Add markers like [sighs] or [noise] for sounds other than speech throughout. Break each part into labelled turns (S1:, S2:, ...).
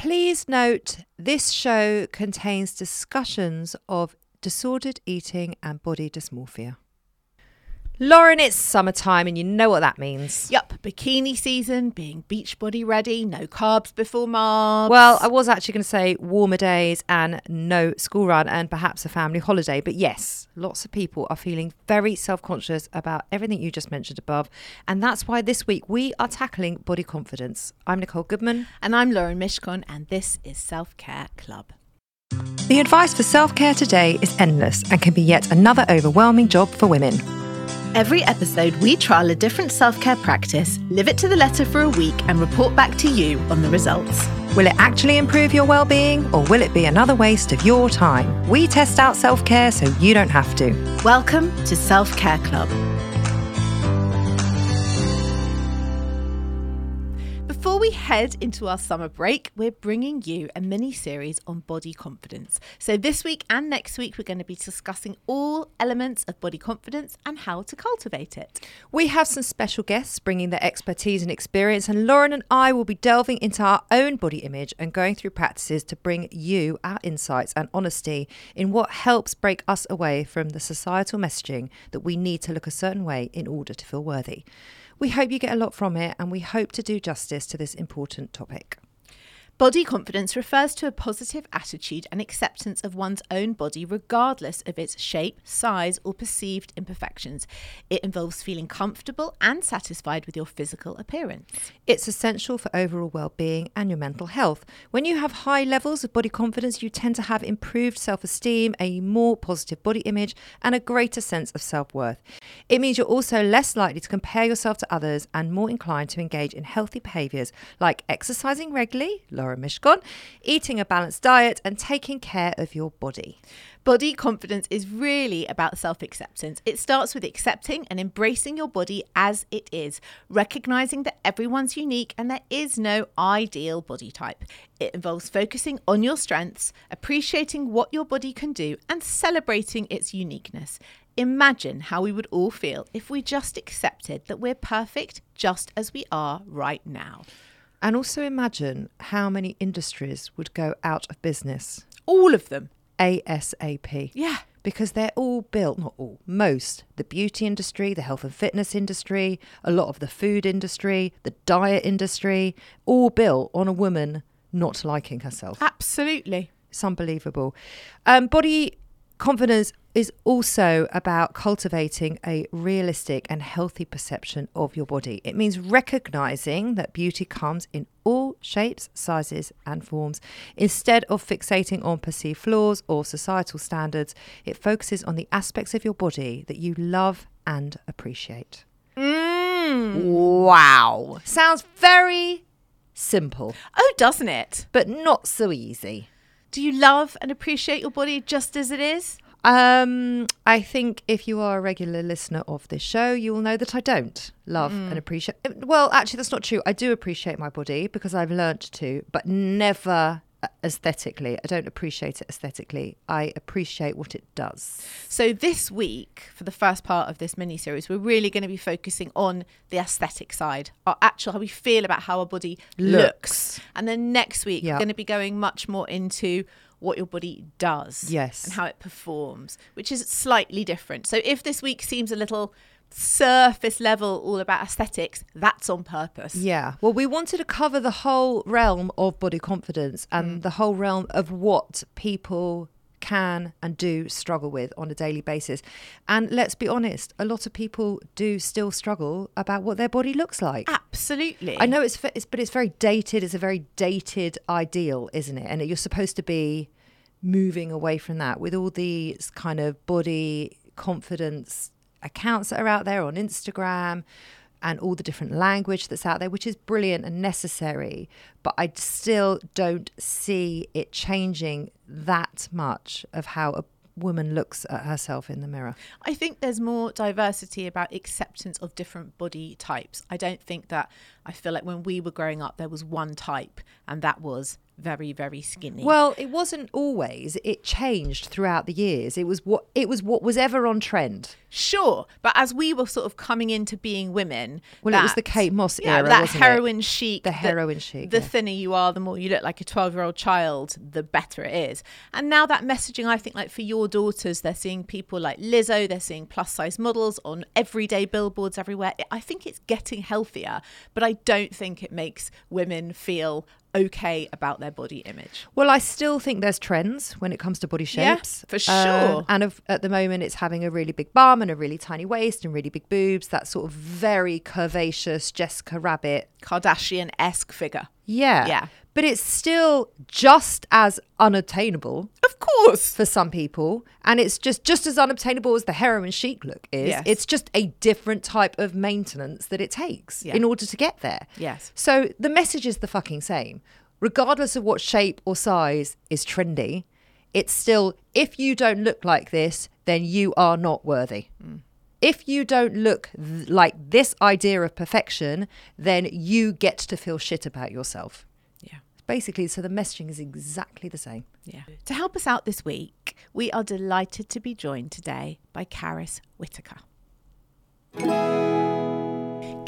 S1: Please note this show contains discussions of disordered eating and body dysmorphia. Lauren, it's summertime and you know what that means.
S2: Yep, bikini season, being beach body ready, no carbs before marbs.
S1: Well, I was actually going to say warmer days and no school run and perhaps a family holiday. But yes, lots of people are feeling very self conscious about everything you just mentioned above. And that's why this week we are tackling body confidence. I'm Nicole Goodman.
S2: and I'm Lauren Mishkon, and this is Self Care Club.
S1: The advice for self care today is endless and can be yet another overwhelming job for women.
S2: Every episode, we trial a different self care practice, live it to the letter for a week, and report back to you on the results.
S1: Will it actually improve your well-being or will it be another waste of your time? We test out self-care so you don't have to.
S2: Welcome to Self Care Club. Before we head into our summer break, we're bringing you a mini series on body confidence. So, this week and next week, we're going to be discussing all elements of body confidence and how to cultivate it.
S1: We have some special guests bringing their expertise and experience and Lauren and I will be delving into our own body image and going through practices to bring you our insights and honesty in what helps break us away from the societal messaging that we need to look a certain way in order to feel worthy. We hope you get a lot from it and we hope to do justice to this important topic.
S2: Body confidence refers to a positive attitude and acceptance of one's own body, regardless of its shape, size, or perceived imperfections. It involves feeling comfortable and satisfied with your physical appearance.
S1: It's essential for overall well-being and your mental health. When you have high levels of body confidence, you tend to have improved self-esteem, a more positive body image, and a greater sense of self-worth. It means you're also less likely to compare yourself to others and more inclined to engage in healthy behaviors like exercising regularly, Laura Mishkon, eating a balanced diet, and taking care of your body.
S2: Body confidence is really about self acceptance. It starts with accepting and embracing your body as it is, recognizing that everyone's unique and there is no ideal body type. It involves focusing on your strengths, appreciating what your body can do, and celebrating its uniqueness. Imagine how we would all feel if we just accepted that we're perfect just as we are right now.
S1: And also imagine how many industries would go out of business
S2: All of them.
S1: ASAP.
S2: Yeah.
S1: because they're all built, not all, most, the beauty industry, the health and fitness industry, a lot of the food industry, the diet industry, all built on a woman not liking herself.
S2: Absolutely.
S1: It's unbelievable. Um, body confidence is also about cultivating a realistic and healthy perception of your body. It means recognizing that beauty comes in all shapes, sizes, and forms. Instead of fixating on perceived flaws or societal standards, it focuses on the aspects of your body that you love and appreciate.
S2: Mm.
S1: Wow. Sounds very simple,
S2: Oh, doesn't it?
S1: but not so easy.
S2: Do you love and appreciate your body just as it is?
S1: Um, I think if you are a regular listener of this show, you will know that I don't love and appreciate. Well, actually, that's not true. I do appreciate my body because I've learnt to, but never aesthetically. I don't appreciate it aesthetically. I appreciate what it does.
S2: So this week, for the first part of this mini series, we're really going to be focusing on the aesthetic side, our actual how we feel about how our body looks.
S1: Looks.
S2: And then next week,
S1: Yeah.
S2: we're going to be going much more into what your body does.
S1: Yes.
S2: And how it performs, which is slightly different. So if this week seems a little surface level, all about aesthetics, that's on purpose.
S1: Yeah. Well, we wanted to cover the whole realm of body confidence and mm. the whole realm of what people can and do struggle with on a daily basis. And let's be honest, a lot of people do still struggle about what their body looks like.
S2: Absolutely.
S1: I know it's, it's but it's very dated. It's a very dated ideal, isn't it? And you're supposed to be moving away from that with all these kind of body confidence accounts that are out there on Instagram and all the different language that's out there, which is brilliant and necessary. But I still don't see it changing that much of how a woman looks at herself in the mirror.
S2: I think there's more diversity about acceptance of different body types. I don't think that I feel like when we were growing up there was one type and that was very very skinny.
S1: Well, it wasn't always. It changed throughout the years. It was what it was what was ever on trend.
S2: sure, but as we were sort of coming into being women,
S1: Well, it was the Kate Moss
S2: yeah,
S1: era,
S2: that
S1: wasn't it?
S2: heroin chic,
S1: The heroin chic,
S2: The
S1: yeah.
S2: thinner you are, the more you look like a twelve-year-old child, the better it is. And now that messaging, I think, like for your daughters, they're seeing people like Lizzo, they're seeing plus-size models on everyday billboards everywhere. I think it's getting healthier, but I don't think it makes women feel okay about their body image.
S1: Well, I still think there's trends when it comes to body
S2: Yeah,
S1: shapes.
S2: for
S1: Uh,
S2: sure.
S1: and of, at the moment, it's having a really big bum and a really tiny waist and really big boobs. That sort of very curvaceous Jessica Rabbit.
S2: Kardashian esque figure.
S1: Yeah.
S2: Yeah.
S1: But it's still just as unattainable
S2: Of course.
S1: for some people and it's just just as unobtainable as the heroin chic look is
S2: Yes.
S1: it's just a different type of maintenance that it takes
S2: Yeah.
S1: in order to get there
S2: Yes.
S1: so the message is the fucking same regardless of what shape or size is trendy it's still if you don't look like this then you are not worthy mm. If you don't look th- like this idea of perfection then you get to feel shit about yourself
S2: Yeah.
S1: basically so the messaging is exactly the same
S2: Yeah. To help us out this week, we are delighted to be joined today by Carys Whittaker.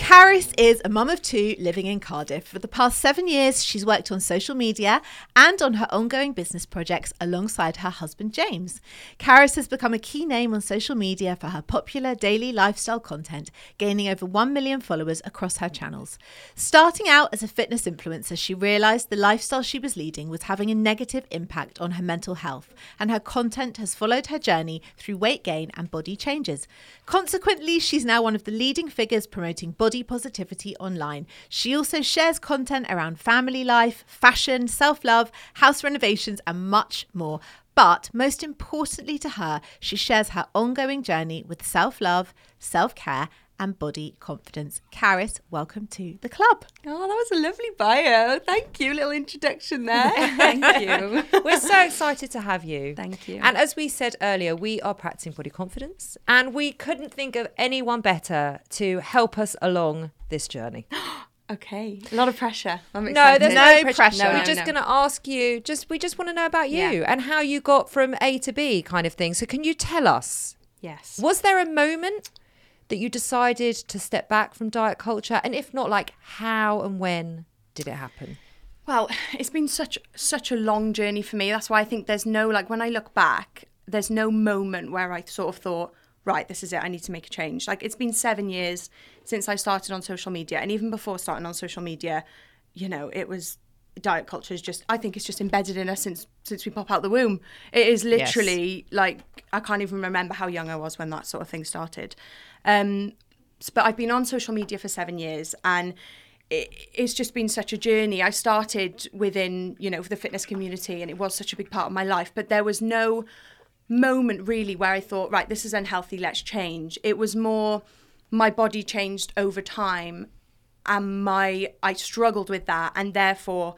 S2: Carys is a mum of two living in Cardiff. For the past seven years, she's worked on social media and on her ongoing business projects alongside her husband James. Carys has become a key name on social media for her popular daily lifestyle content, gaining over 1 million followers across her channels. Starting out as a fitness influencer, she realised the lifestyle she was leading was having a negative impact on her mental health, and her content has followed her journey through weight gain and body changes. Consequently, she's now one of the leading figures promoting body positivity online. She also shares content around family life, fashion, self love, house renovations, and much more. But most importantly to her, she shares her ongoing journey with self love, self care, and body confidence. Carys, welcome to the club.
S3: Oh, that was a lovely bio. Thank you. Little introduction there. [laughs] Thank you. [laughs]
S1: We're so excited to have you.
S3: Thank you.
S1: And as we said earlier, we are practicing body confidence, and we couldn't think of anyone better to help us along this journey. [gasps]
S3: Okay. A lot of pressure. I'm
S1: No, there's no,
S2: No
S1: pressure.
S2: pressure.
S1: We're
S3: No,
S1: just
S3: no.
S1: going to ask you. Just we just want to know about you
S3: Yeah.
S1: and how you got from A to B, kind of thing. So, can you tell us?
S3: Yes.
S1: Was there a moment that you decided to step back from diet culture, and if not, like how and when did it happen?
S3: Well, it's been such such a long journey for me. That's why I think there's no like when I look back, there's no moment where I sort of thought, right, this is it. I need to make a change. Like it's been 7 years since I started on social media and even before starting on social media, you know, it was diet culture is just I think it's just embedded in us since since we pop out the womb. It is literally like I can't even remember how young I was when that sort of thing started. Um but I've been on social media for 7 years and it, it's just been such a journey. I started within, you know, the fitness community and it was such a big part of my life, but there was no moment really where I thought, right, this is unhealthy, let's change. It was more my body changed over time and my I struggled with that and therefore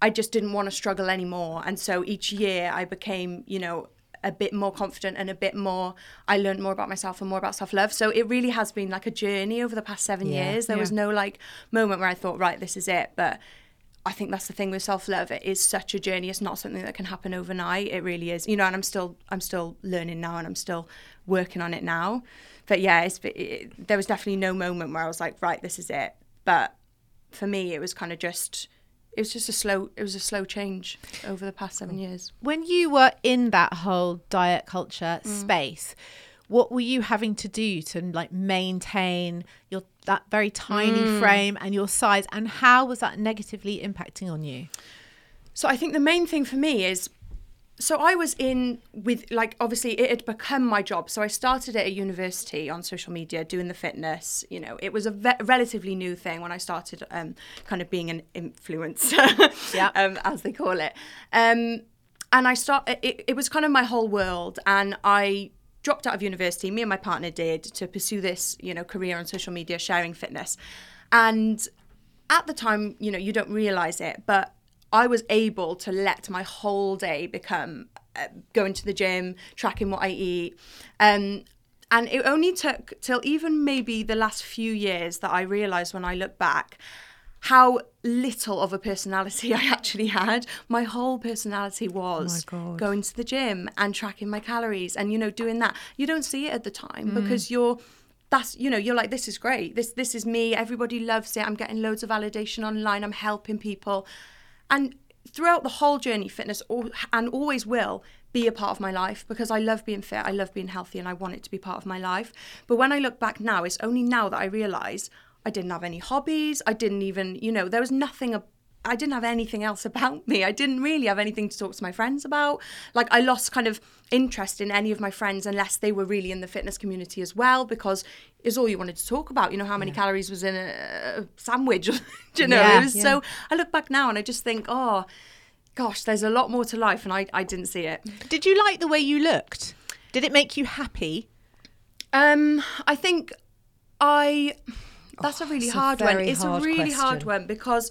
S3: I just didn't want to struggle anymore. And so each year I became, you know, a bit more confident and a bit more I learned more about myself and more about self-love. So it really has been like a journey over the past 7
S1: Yeah.
S3: years. There was no like moment where I thought, right, this is it, but I think that's the thing with self-love. It is such a journey. It's not something that can happen overnight. It really is. You know, and I'm still I'm still learning now and I'm still working on it now. But yeah, it's, it, there was definitely no moment where I was like, right, this is it. But for me, it was kind of just it was just a slow it was a slow change over the past seven years.
S2: When you were in that whole diet culture space, what were you having to do to like maintain your that very tiny
S3: Mm.
S2: frame and your size and how was that negatively impacting on you
S3: So I think the main thing for me is so I was in with like obviously it had become my job. So I started at a university on social media doing the fitness. You know, it was a ve- relatively new thing when I started um, kind of being an influencer, [laughs]
S2: Yeah.
S3: um, as they call it. Um, and I start it, it was kind of my whole world, and I dropped out of university. Me and my partner did to pursue this, you know, career on social media, sharing fitness, and at the time, you know, you don't realize it, but I was able to let my whole day become uh, going to the gym, tracking what I eat. Um, and it only took till even maybe the last few years that I realized when I look back how little of a personality [laughs] I actually had. My whole personality was
S1: God.
S3: going to the gym and tracking my calories and, you know, doing that. You don't see it at the time because you're that's you know you're like this is great this this is me everybody loves it i'm getting loads of validation online i'm helping people and throughout the whole journey fitness al- and always will be a part of my life because i love being fit i love being healthy and i want it to be part of my life. But when i look back now it's only now that i realize i didn't have any hobbies i didn't even you know there was nothing I didn't have anything else about me. I didn't really have anything to talk to my friends about. Like I lost kind of interest in any of my friends unless they were really in the fitness community as well because it's all you wanted to talk about. You know how many calories was in a sandwich. Do [laughs] you know?
S2: Yeah,
S3: it was so I look back now and I just think, oh gosh, there's a lot more to life and I, I didn't see it.
S2: did you like the way you looked did it make you happy
S3: Um, I think I. That's a really
S1: it's a
S3: hard one. It's a really hard one because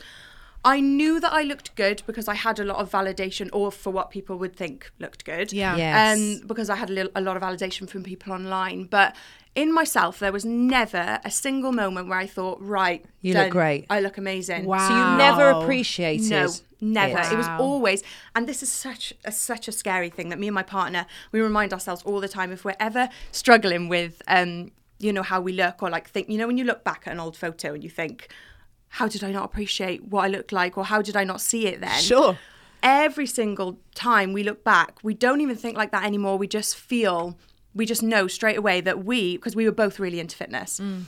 S3: I knew that I looked good because I had a lot of validation, or for what people would think looked good.
S2: Yeah.
S1: Yes.
S3: Um, because I had a, little, a lot of validation from people online, but in myself there was never a single moment where I thought, right,
S1: You look great.
S3: I look amazing.
S2: Wow.
S1: So you never
S2: Wow.
S1: appreciated
S3: No, never.
S1: it.
S3: It was always, and this is such a such a scary thing that me and my partner we remind ourselves all the time if we're ever struggling with, um, you know, how we look or like think, you know, when you look back at an old photo and you think, how did I not appreciate what I looked like, or how did I not see it then?
S2: Sure.
S3: Every single time we look back, we don't even think like that anymore. We just feel, we just know straight away that we, because we were both really into fitness. Mm.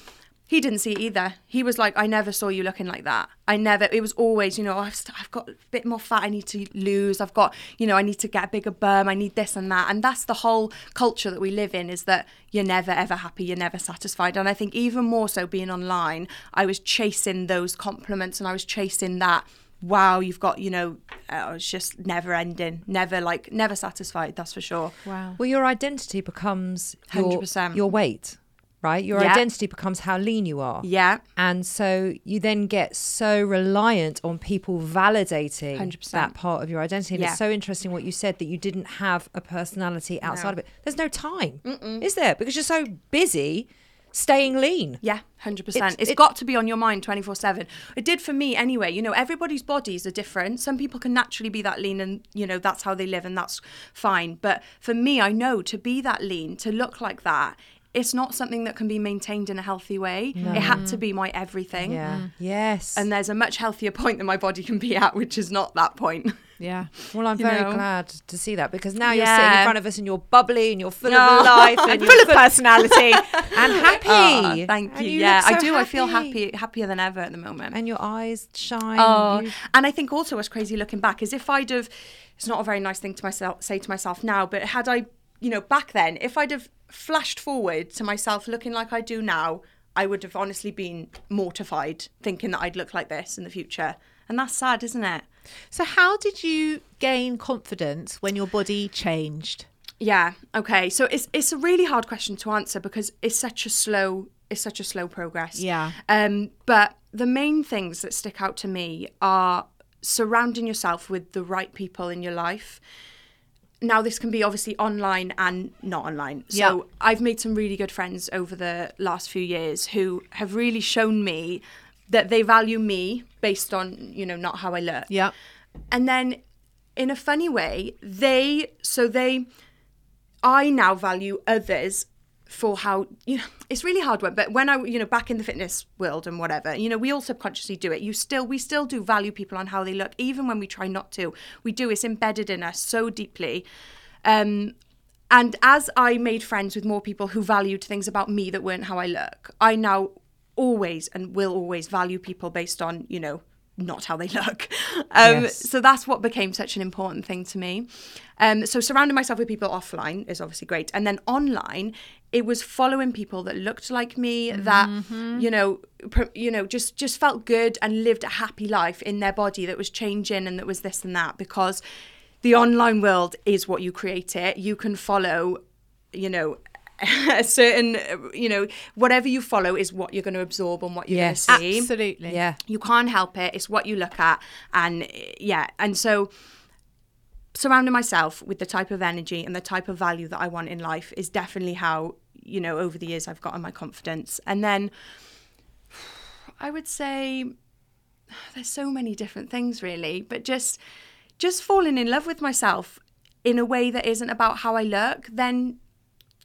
S3: He didn't see it either. He was like, I never saw you looking like that. I never, it was always, you know, I've, st- I've got a bit more fat I need to lose. I've got, you know, I need to get a bigger bum. I need this and that. And that's the whole culture that we live in is that you're never ever happy. You're never satisfied. And I think even more so being online, I was chasing those compliments and I was chasing that. Wow, you've got, you know, uh, it's just never ending, never like, never satisfied, that's for sure.
S2: wow
S1: Well, your identity becomes
S3: 100%.
S1: your weight, right? Your
S3: Yeah.
S1: identity becomes how lean you are.
S3: Yeah.
S1: And so you then get so reliant on people validating
S3: 100%.
S1: that part of your identity. And
S3: Yeah.
S1: it's so interesting what you said that you didn't have a personality outside of it. There's no time, is there? Because you're so busy staying lean.
S3: Yeah, hundred percent.
S1: It's-
S3: It's
S1: it-
S3: got to be on your mind twenty four seven. It did for me anyway. You know, everybody's bodies are different. Some people can naturally be that lean, and you know that's how they live, and that's fine. But for me, I know to be that lean, to look like that, it's not something that can be maintained in a healthy way. It had to be my everything.
S1: Yeah. Mm. Yes.
S3: And there's a much healthier point that my body can be at, which is not that point.
S2: yeah [laughs]
S1: well, I'm
S3: you
S1: very
S3: know.
S1: glad to see that because now you're sitting in front of us and you're bubbly and you're full
S3: Oh,
S1: of life [laughs] and,
S2: and
S1: you're
S2: full of personality [laughs]
S1: and ah, happy.
S3: Oh, thank
S1: And
S3: you.
S1: look
S3: yeah, I
S1: so
S3: do. I feel happy, happier than ever at the moment.
S1: And your eyes shine.
S3: Oh,
S1: You-
S3: and I think also what's crazy looking back is if I'd have, it's not a very nice thing to myself say to myself now, but had I, you know, back then, if I'd have flashed forward to myself looking like I do now, I would have honestly been mortified thinking that I'd look like this in the future, and that's sad, isn't it?
S2: so how did you gain confidence when your body changed
S3: Yeah. Okay. So it's it's a really hard question to answer because it's such a slow it's such a slow progress.
S2: Yeah.
S3: Um. But the main things that stick out to me are surrounding yourself with the right people in your life. Now this can be obviously online and not online. So
S2: Yeah.
S3: I've made some really good friends over the last few years who have really shown me that they value me based on you know not how I look
S2: yeah
S3: and then in a funny way they so they i now value others for how you know it's really hard one but when i you know back in the fitness world and whatever you know we all subconsciously do it you still we still do value people on how they look even when we try not to we do it's embedded in us so deeply um And as I made friends with more people who valued things about me that weren't how I look, I now always and will always value people based on, you know, not how they look. [laughs] Um,
S1: Yes.
S3: So that's what became such an important thing to me. Um, so surrounding myself with people offline is obviously great, and then online, it was following people that looked like me, that mm-hmm. you know, pr- you know, just just felt good and lived a happy life in their body that was changing and that was this and that because the online world is what you create it. You can follow, you know. [laughs] a certain you know whatever you follow is what you're going to absorb and what you're
S1: Yes.
S3: going to see
S2: Absolutely.
S1: Yeah.
S3: you can't help it it's what you look at and yeah and so surrounding myself with the type of energy and the type of value that i want in life is definitely how you know over the years i've gotten my confidence and then i would say there's so many different things really but just just falling in love with myself in a way that isn't about how i look then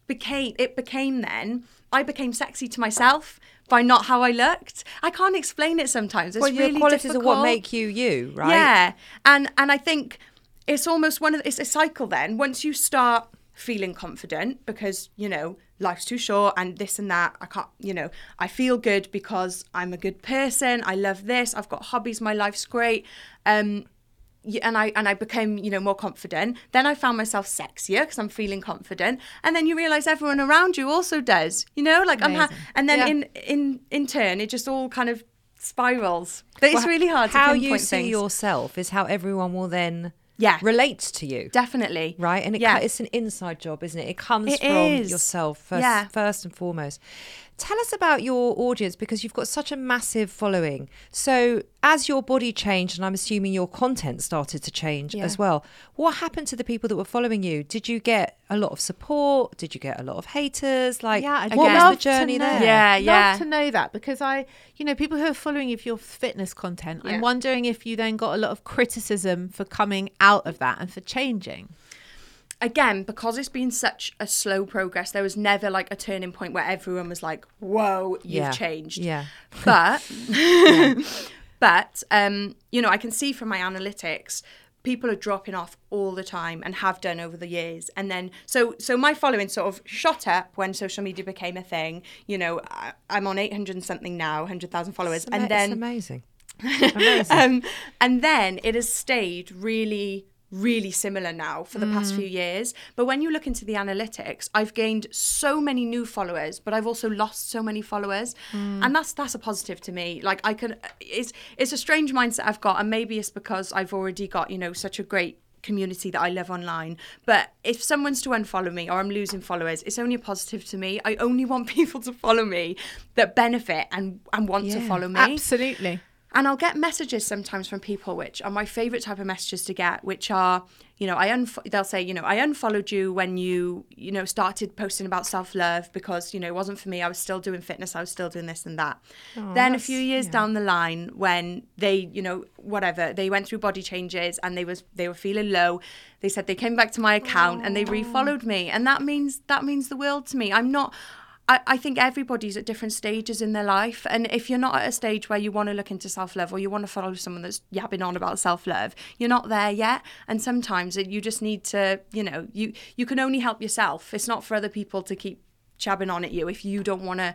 S3: became it became then I became sexy to myself by not how I looked. I can't explain it sometimes. It's
S1: well,
S3: really
S1: your qualities
S3: difficult.
S1: are what make you you, right?
S3: Yeah, and and I think it's almost one of it's a cycle. Then once you start feeling confident because you know life's too short and this and that, I can't. You know, I feel good because I'm a good person. I love this. I've got hobbies. My life's great. Um, and I and I became you know more confident. Then I found myself sexier because I'm feeling confident. And then you realize everyone around you also does. You know, like I'm. Ha- and then
S2: Yeah.
S3: in in in turn, it just all kind of spirals. But it's really hard.
S1: How
S3: to
S1: you see
S3: things.
S1: yourself is how everyone will then
S3: Yeah.
S1: relates to you.
S3: definitely
S1: Right, and it,
S3: yeah.
S1: it's an inside job, isn't it? It comes
S3: It
S1: from
S3: is.
S1: yourself first,
S3: Yeah.
S1: first and foremost. Tell us about your audience because you've got such a massive following. So, as your body changed, and I'm assuming your content started to change
S3: Yeah.
S1: as well, what happened to the people that were following you? Did you get a lot of support? Did you get a lot of haters? Like,
S2: Yeah, I'd
S1: what
S2: love
S1: was the journey there?
S3: Yeah, yeah.
S2: love to know that because I, you know, people who are following you for your fitness content,
S3: Yeah.
S2: I'm wondering if you then got a lot of criticism for coming out of that and for changing.
S3: Again because it's been such a slow progress there was never like a turning point where everyone was like whoa you've
S1: Yeah.
S3: changed
S1: Yeah.
S3: but [laughs] but um you know i can see from my analytics people are dropping off all the time and have done over the years and then so so my following sort of shot up when social media became a thing you know I, i'm on 800 and something now 100000 followers
S1: ama-
S3: and then
S1: it's amazing. [laughs] amazing.
S3: um, and then it has stayed really really similar now for the past
S1: Mm.
S3: few years but when you look into the analytics i've gained so many new followers but i've also lost so many followers
S1: Mm.
S3: and that's that's a positive to me like i can it's it's a strange mindset i've got and maybe it's because i've already got you know such a great community that I love online. But if someone's to unfollow me or I'm losing followers, it's only a positive to me. I only want [laughs] people to follow me that benefit and, and want to follow me.
S2: Absolutely.
S3: And I'll get messages sometimes from people, which are my favorite type of messages to get, which are, you know, I unfo- they'll say, you know, I unfollowed you when you, you know, started posting about self love because, you know, it wasn't for me. I was still doing fitness. I was still doing this and that. then a few years down the line, when they, you know, whatever, they went through body changes and they was they were feeling low. They said they came back to my account and they refollowed me, and that means that means the world to me. I'm not. I, I think everybody's at different stages in their life. And if you're not at a stage where you want to look into self love or you want to follow someone that's yabbing on about self love, you're not there yet. And sometimes you just need to, you know, you, you can only help yourself. It's not for other people to keep jabbing on at you if you don't want to.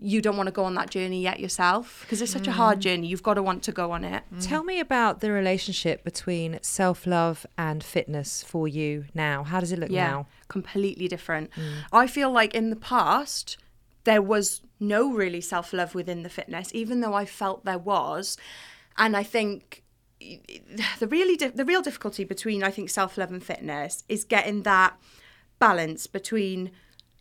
S3: You don't want to go on that journey yet yourself because it's such a hard mm. journey. You've got to want to go on it. Mm.
S1: Tell me about the relationship between self love and fitness for you now. How does it look
S3: yeah,
S1: now?
S3: completely different. Mm. I feel like in the past there was no really self love within the fitness, even though I felt there was, and I think [sighs] the really di- the real difficulty between I think self love and fitness is getting that balance between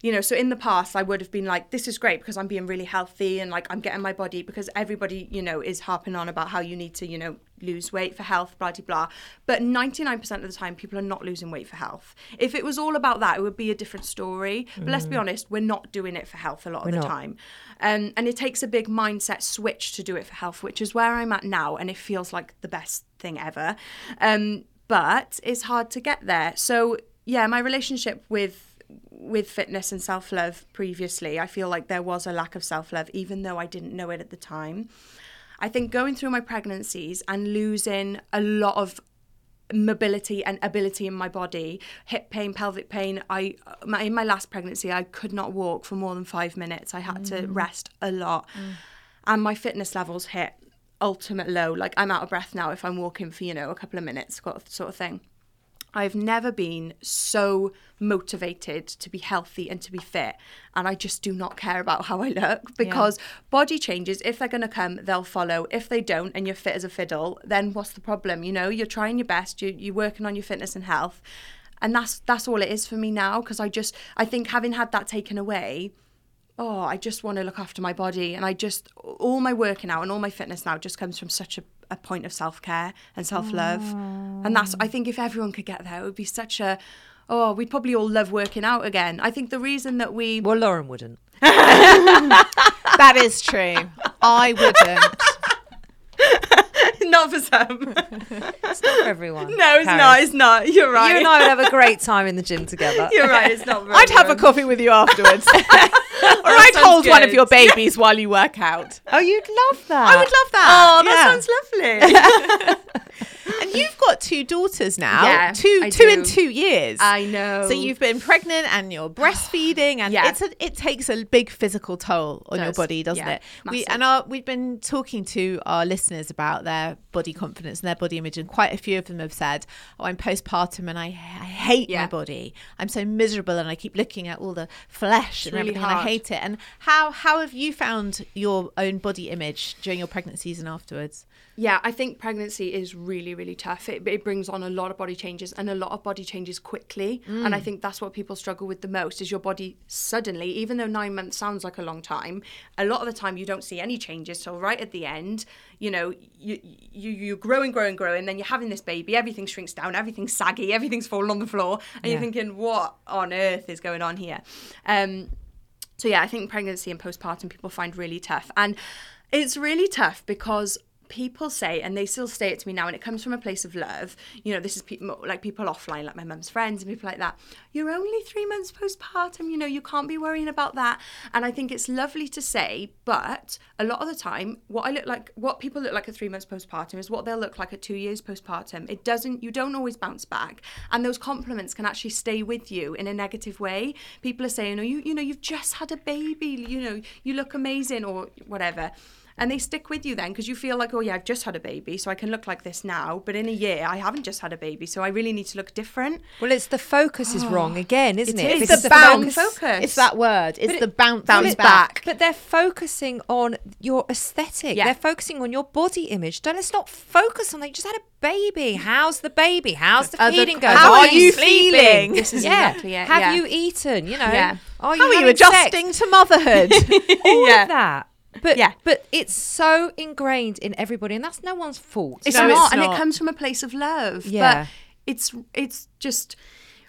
S3: you know so in the past i would have been like this is great because i'm being really healthy and like i'm getting my body because everybody you know is harping on about how you need to you know lose weight for health blah blah blah. But 99% of the time people are not losing weight for health. If it was all about that it would be a different story. But let's be honest we're not doing it for health a lot of
S1: We're
S3: the
S1: not.
S3: time. Um, and it takes a big mindset switch to do it for health which is where i'm at now and it feels like the best thing ever. Um, but it's hard to get there. So yeah my relationship with with fitness and self love previously, I feel like there was a lack of self love, even though I didn't know it at the time. I think going through my pregnancies and losing a lot of mobility and ability in my body hip pain pelvic pain i my, in my last pregnancy i could not walk for more than five minutes. I had to mm. rest a lot. Mm. And my fitness levels hit ultimate low. Like i'm out of breath now if i'm walking for you know a couple of minutes sort of thing I've never been so motivated to be healthy and to be fit. And I just do not care about how I look because body changes, if they're going to come, they'll follow. If they don't and you're fit as a fiddle, then what's the problem? You know, you're trying your best, you, you're working on your fitness and health. And that's that's all it is for me now because I just I think having had that taken away, oh, I just want to look after my body and I just all my working out and all my fitness now just comes from such a, a point of self-care and self-love. And that's I think if everyone could get there it would be such a oh, we'd probably all love working out again. I think the reason that we
S1: Well, Lauren wouldn't. [laughs]
S2: That is true. I wouldn't. [laughs] [laughs]
S3: not for some. [laughs]
S1: It's not for everyone.
S3: no, it's
S1: Paris.
S3: not. It's not. You're right.
S1: You and I would have a [laughs] great time in the gym together.
S3: You're right. It's not. For
S2: I'd have a coffee with you afterwards. or I'd
S3: sounds
S2: hold one of your babies while you work out.
S1: Oh, you'd love that.
S2: I would love that.
S3: Oh,
S2: Yeah.
S3: that sounds lovely.
S2: And you've got two daughters now.
S3: Yeah,
S2: two
S3: I
S2: two in
S3: do.
S2: two years.
S3: I know.
S2: So you've been pregnant and you're breastfeeding, and
S3: Yeah.
S2: it's a, it takes a big physical toll on your body, doesn't
S3: Yeah,
S2: it? We and our, we've been talking to our listeners about their body confidence and their body image, and quite a few of them have said, "Oh, I'm postpartum and I, I hate my body. I'm so miserable, and I keep looking at all the flesh and
S3: really
S2: everything, and I hate it." And how how have you found your own body image during your pregnancies and afterwards?
S3: Yeah, I think pregnancy is really, really tough. It, it brings on a lot of body changes and a lot of body changes quickly. And I think that's what people struggle with the most is your body suddenly, even though nine months sounds like a long time, a lot of the time you don't see any changes. So right at the end, you know, you, you, you're growing, growing, growing, then you're having this baby, everything shrinks down, everything's saggy, everything's falling on the floor. And you're thinking, what on earth is going on here? Um, so yeah, I think pregnancy and postpartum people find really tough. And it's really tough because people say and they still say it to me now and it comes from a place of love. You know this is people like people offline like my mum's friends and people like that. You're only three months postpartum you know you can't be worrying about that. And i think it's lovely to say but a lot of the time what i look like what people look like at three months postpartum is what they'll look like at two years postpartum. It doesn't you don't always bounce back. And those compliments can actually stay with you in a negative way. People are saying oh you you know you've just had a baby you know you look amazing or whatever and they stick with you then because you feel like oh yeah i've just had a baby so i can look like this now but in a year i haven't just had a baby so i really need to look different
S1: Well, it's the focus is [gasps] wrong again, isn't
S3: It
S1: it?
S3: is.
S1: Because
S2: the
S3: the
S2: bounce.
S3: focus.
S2: It's that word. It's
S1: it-
S2: the bounce,
S3: bounce
S2: back.
S3: back.
S1: But they're focusing on your aesthetic.
S3: Yeah.
S1: They're focusing on your body image. Don't let's not focus on that. You just had a baby. How's the baby? How's the feeding going?
S2: how are you
S1: sleeping?
S2: feeling?
S3: This is
S1: yeah.
S3: exactly it,
S1: Have
S3: yeah.
S1: you eaten? You know.
S3: Yeah.
S1: Are you
S2: How are you
S1: having sex?
S2: adjusting to motherhood? [laughs]
S1: All
S3: Yeah.
S1: of that. But
S3: Yeah.
S1: but it's so ingrained in everybody, and that's no one's fault.
S3: it's
S2: No,
S3: not
S2: it's
S3: and it comes from a place of love
S1: Yeah.
S3: but it's it's just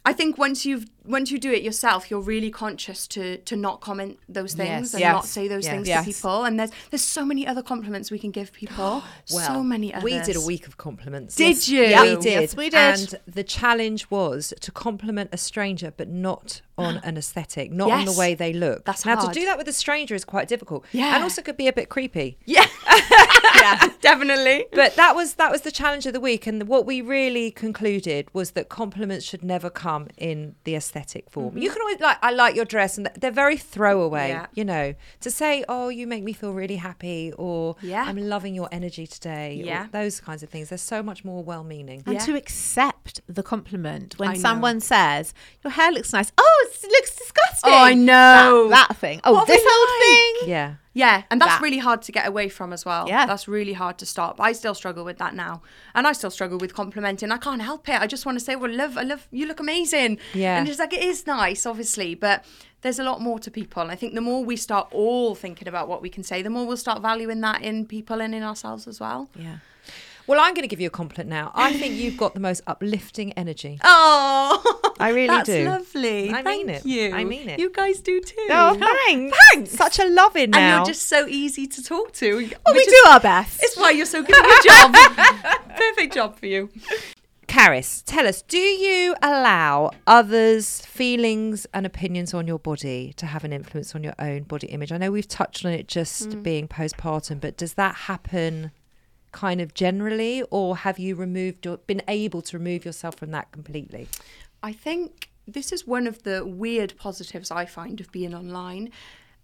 S3: I think once you've once you do it yourself, you're really conscious to to not comment those things
S1: Yes.
S3: and
S2: Yes.
S3: not say those
S1: Yes.
S3: things
S2: Yes.
S3: to people. And there's there's so many other compliments we can give people. [gasps] well, so many others.
S1: We did a week of compliments.
S3: Did
S1: Yes.
S3: you?
S1: We
S3: Yes,
S1: did.
S2: we did.
S1: And the challenge was to compliment a stranger, but not [gasps] on an aesthetic, not on the way they look.
S3: That's
S1: now
S3: hard.
S1: to do that with a stranger is quite difficult.
S3: Yeah.
S1: and also could be a bit creepy. [laughs]
S3: Yeah. [laughs] yeah, definitely.
S1: But that was that was the challenge of the week, and what we really concluded was that compliments should never come in the aesthetic form. You mm-hmm. can always like, I like your dress, and they're very throwaway.
S3: Yeah.
S1: You know, to say, oh, you make me feel really happy, or
S3: Yeah.
S1: I'm loving your energy today, or
S3: Yeah.
S1: those kinds of things. They're so much more well-meaning.
S2: and
S3: Yeah.
S2: to accept the compliment when
S3: I know.
S2: someone says your hair looks nice. Oh, it looks disgusting.
S3: Oh, I know.
S2: that, that thing. Oh,
S3: What
S2: this
S3: they
S2: old
S3: like.
S2: thing.
S1: Yeah.
S3: Yeah, and that's
S2: That.
S3: really hard to get away from as well.
S2: Yeah.
S3: That's really hard to stop. I still struggle with that now. And I still struggle with complimenting. I can't help it. I just want to say, well, love, I love, you look amazing.
S1: Yeah.
S3: And it's like, it is nice, obviously, but there's a lot more to people. And I think the more we start all thinking about what we can say, the more we'll start valuing that in people and in ourselves as well.
S2: Yeah.
S1: Well, I'm going to give you a compliment now. I think you've got the most uplifting energy. [laughs]
S3: Oh,
S1: I really do.
S3: that's
S1: do.
S3: lovely.
S1: I
S3: Thank
S1: mean it.
S3: You.
S1: I mean it.
S3: You guys do too.
S1: Oh, [laughs] thanks. Thanks. Such a loving now.
S3: And you're just so easy to talk to.
S2: Well, we
S3: which
S2: do our best.
S3: It's why you're so good at your job. [laughs] Perfect job for you.
S1: Carys, tell us, do you allow others' feelings and opinions on your body to have an influence on your own body image? I know we've touched on it just
S3: Mm.
S1: being postpartum, but does that happen kind of generally, or have you removed or been able to remove yourself from that completely?
S3: I think this is one of the weird positives I find of being online.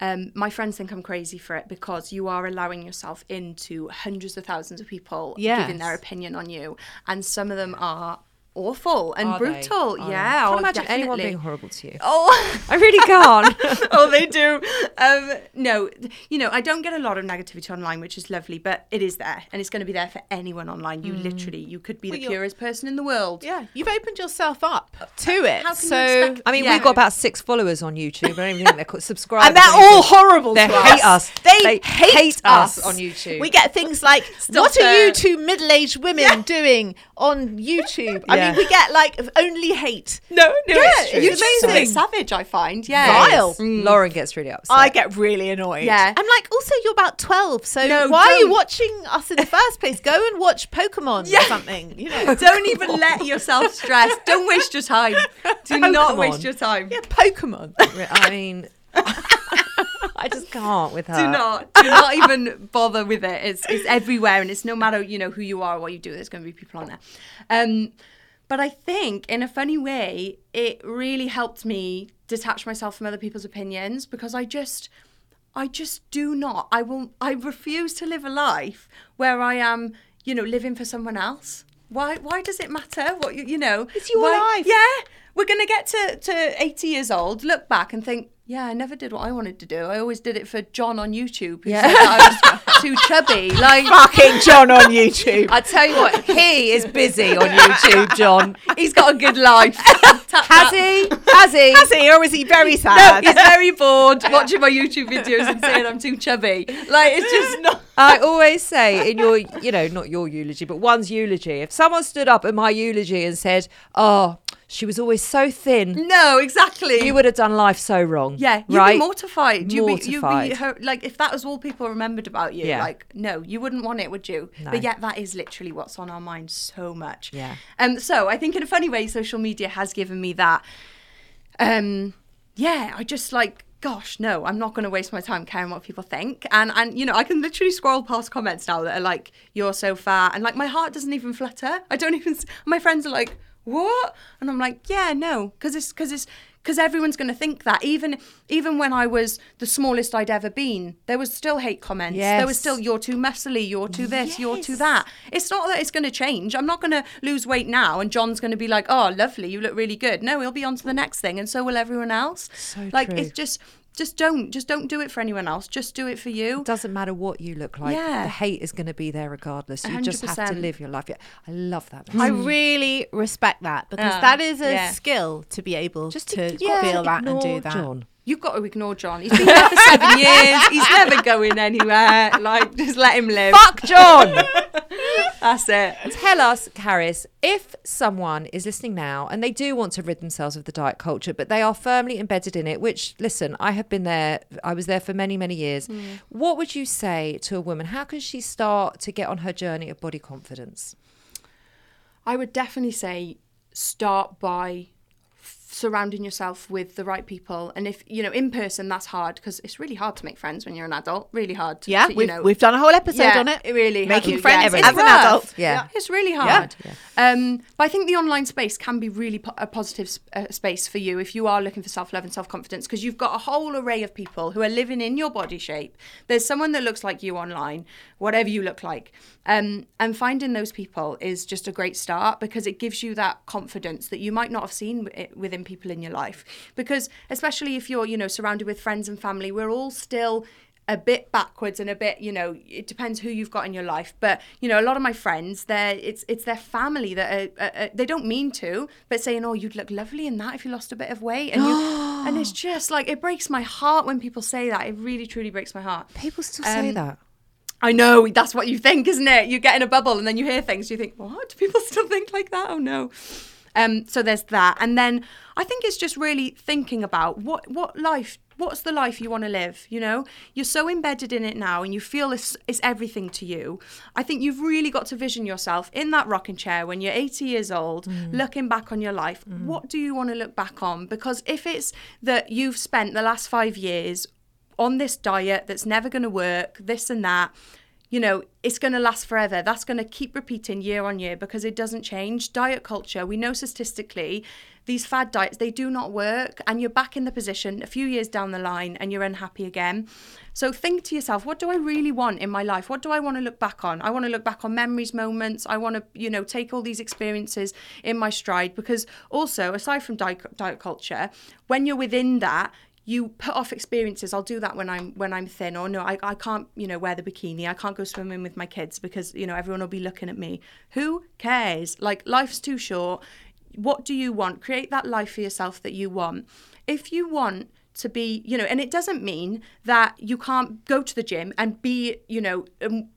S3: Um, my friends think I'm crazy for it because you are allowing yourself into hundreds of thousands of people giving their opinion on you, and some of them are awful and
S1: Are
S3: brutal.
S1: They?
S3: Yeah,
S1: I can't
S3: oh,
S1: imagine anyone being horrible to you.
S3: Oh, [laughs]
S1: I really can't. [laughs]
S3: oh, they do. Um, no, you know, I don't get a lot of negativity online, which is lovely, but it is there, and it's going to be there for anyone online. You literally, you could be the purest person in the world.
S2: Yeah, you've opened yourself up to it.
S3: How can you
S2: so
S1: I mean,
S3: Yeah.
S1: we've got about six followers on YouTube. I don't even think they're called [laughs] subscribers.
S2: and they're all horrible
S1: They hate us.
S2: They,
S1: They
S2: hate,
S1: hate
S2: us.
S1: us on YouTube.
S2: We get things like, "What are you two middle-aged women doing on YouTube?" I mean, we get like only hate.
S3: No, no,
S2: Yeah,
S3: it's,
S2: it's
S3: it's just a
S2: amazing.
S3: savage. I find, yeah,
S2: Vile.
S1: Lauren gets really upset.
S2: I get really annoyed.
S3: Yeah.
S2: I'm like, also, you're about 12, so
S3: No,
S2: why are you watching us in the first place? Go and watch Pokemon or something. You know, [laughs]
S3: Don't even let yourself stress. Don't waste your time. [laughs] Do not waste your time.
S2: yeah, Pokemon. [laughs]
S1: I mean, I just can't with her.
S3: Do not, do not even bother with it. It's it's everywhere, and it's no matter you know who you are or what you do. There's going to be people on there. Um, but I think in a funny way, it really helped me detach myself from other people's opinions because I just, I just do not. I will. I refuse to live a life where I am, you know, living for someone else. Why? Why does it matter? What you, you know?
S2: It's your
S3: why-
S2: life.
S3: Yeah, we're gonna get to to eighty years old, look back and think, yeah, I never did what I wanted to do. I always did it for John on YouTube.
S1: Yeah.
S3: said that I was [laughs] too chubby. Like
S2: Fucking John on YouTube.
S1: I tell you what, he is busy on [laughs] YouTube, John.
S3: he's got a good life. [laughs]
S1: Has he? Has he?
S2: Has he, or is he very sad?
S3: No,
S2: sad?
S3: he's very bored watching my YouTube videos and saying I'm too chubby. Like it's just not.
S1: I always say in your, you know, not your eulogy, but one's eulogy. If someone stood up in my eulogy and said, "Oh, she was always so thin,"
S3: No, exactly.
S1: you would have done life so wrong.
S3: Yeah, you'd
S1: right?
S3: be mortified. You'd be, you'd be her, like, if that was all people remembered about you,
S1: Yeah.
S3: like, no, you wouldn't want it, would you?
S1: No.
S3: But yet, that is literally what's on our mind so much.
S1: Yeah.
S3: Um. So I think in a funny way, social media has given me that. Um. Yeah, I just like. Gosh, no! I'm not going to waste my time caring what people think, and and you know I can literally scroll past comments now that are like "you're so fat," and like my heart doesn't even flutter. I don't even. My friends are like, "What?" And I'm like, "Yeah, no," because it's because it's because everyone's going to think that. Even even when I was the smallest I'd ever been, there was still hate comments. There was still "you're too muscly," "you're too this," "you're too that." It's not that it's going to change. I'm not going to lose weight now, and John's going to be like, "Oh, lovely, you look really good." No, he'll be on to the next thing, and so will everyone else.
S1: So
S3: like
S1: true.
S3: it's just just don't just don't do it for anyone else. Just do it for you.
S1: It doesn't matter what you look like.
S3: Yeah.
S1: The hate is going to be there regardless. You just have to live your life. Yeah, I love that.
S2: I
S1: mm.
S2: really respect that because
S3: Yeah.
S2: that is a
S3: Yeah.
S2: skill to be able
S1: just
S2: to
S1: yeah,
S2: feel that and do that.
S1: John.
S3: You've got to ignore John. He's been there for seven [laughs] years. He's never going anywhere. Like, just let him live.
S1: Fuck John. [laughs]
S3: That's it.
S1: Tell us, Carys, if someone is listening now and they do want to rid themselves of the diet culture, but they are firmly embedded in it, which, listen, I have been there, I was there for many, many years. Mm. What would you say to a woman? How can she start to get on her journey of body confidence?
S3: I would definitely say start by surrounding yourself with the right people. And if, you know, in person, that's hard because it's really hard to make friends when you're an adult. Really hard. To,
S2: Yeah,
S3: to, you
S2: we've,
S3: know,
S2: we've done a whole episode
S3: yeah,
S2: on it.
S3: it really
S2: Making friends
S3: Yeah,
S2: as
S3: it's
S2: an adult.
S1: Yeah.
S3: It's really hard.
S1: Yeah.
S3: Um, but I think the online space can be really po- a positive s- uh, space for you if you are looking for self love and self confidence because you've got a whole array of people who are living in your body shape. There's someone that looks like you online, whatever you look like. Um, and finding those people is just a great start because it gives you that confidence that you might not have seen wi- within people in your life. Because especially if you're, you know, surrounded with friends and family, we're all still a bit backwards and a bit you know it depends who you've got in your life but you know a lot of my friends they're it's it's their family that are, uh, uh, they don't mean to but saying oh you'd look lovely in that if you lost a bit of weight and you [gasps] and it's just like it breaks my heart when people say that it really truly breaks my heart
S1: People still say
S3: Um,
S1: that.
S3: I know that's what you think, isn't it? You get in a bubble and then you hear things. You think, what? Do people still think like that? Oh no. Um, so there's that, and then I think it's just really thinking about what what life, what's the life you want to live. You know, you're so embedded in it now, and you feel it's, it's everything to you. I think you've really got to vision yourself in that rocking chair when you're 80 years old, looking back on your life. What do you want to look back on? Because if it's that you've spent the last five years on this diet that's never going to work, this and that, you know, it's going to last forever. That's going to keep repeating year on year because it doesn't change. Diet culture, we know statistically, these fad diets, they do not work. And you're back in the position a few years down the line and you're unhappy again. So think to yourself, what do I really want in my life? What do I want to look back on? I want to look back on memories, moments. I want to, you know, take all these experiences in my stride because also, aside from diet, diet culture, when you're within that, you put off experiences i'll do that when i'm when i'm thin or no I, I can't you know wear the bikini i can't go swimming with my kids because you know everyone will be looking at me. Who cares? Like life's too short. What do you want? Create that life for yourself that you want. If you want to be you know and it doesn't mean that you can't go to the gym and be you know um,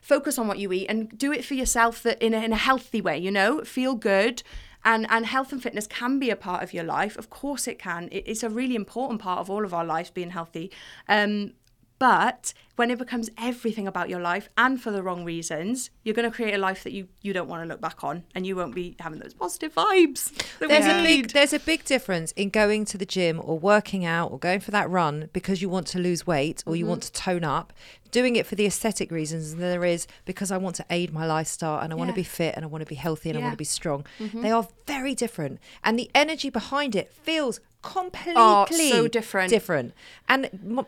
S3: focus on what you eat and do it for yourself that in a, in a healthy way you know? Feel good and and health and fitness can be a part of your life. Of course it can. It, it's a really important part of all of our lives being healthy. Um, but when it becomes everything about your life and for the wrong reasons, you're going to create a life that you, you don't want to look back on and you won't be having those positive vibes.
S1: There's a big there's a big difference in going to the gym or working out or going for that run because you want to lose weight or you
S3: Mm-hmm.
S1: want to tone up, doing it for the aesthetic reasons than there is because I want to aid my lifestyle and I want to be fit and I want to be healthy and I want to be strong.
S3: Mm-hmm.
S1: They are very different and the energy behind it feels completely
S3: Oh, so different.
S1: Different. And m-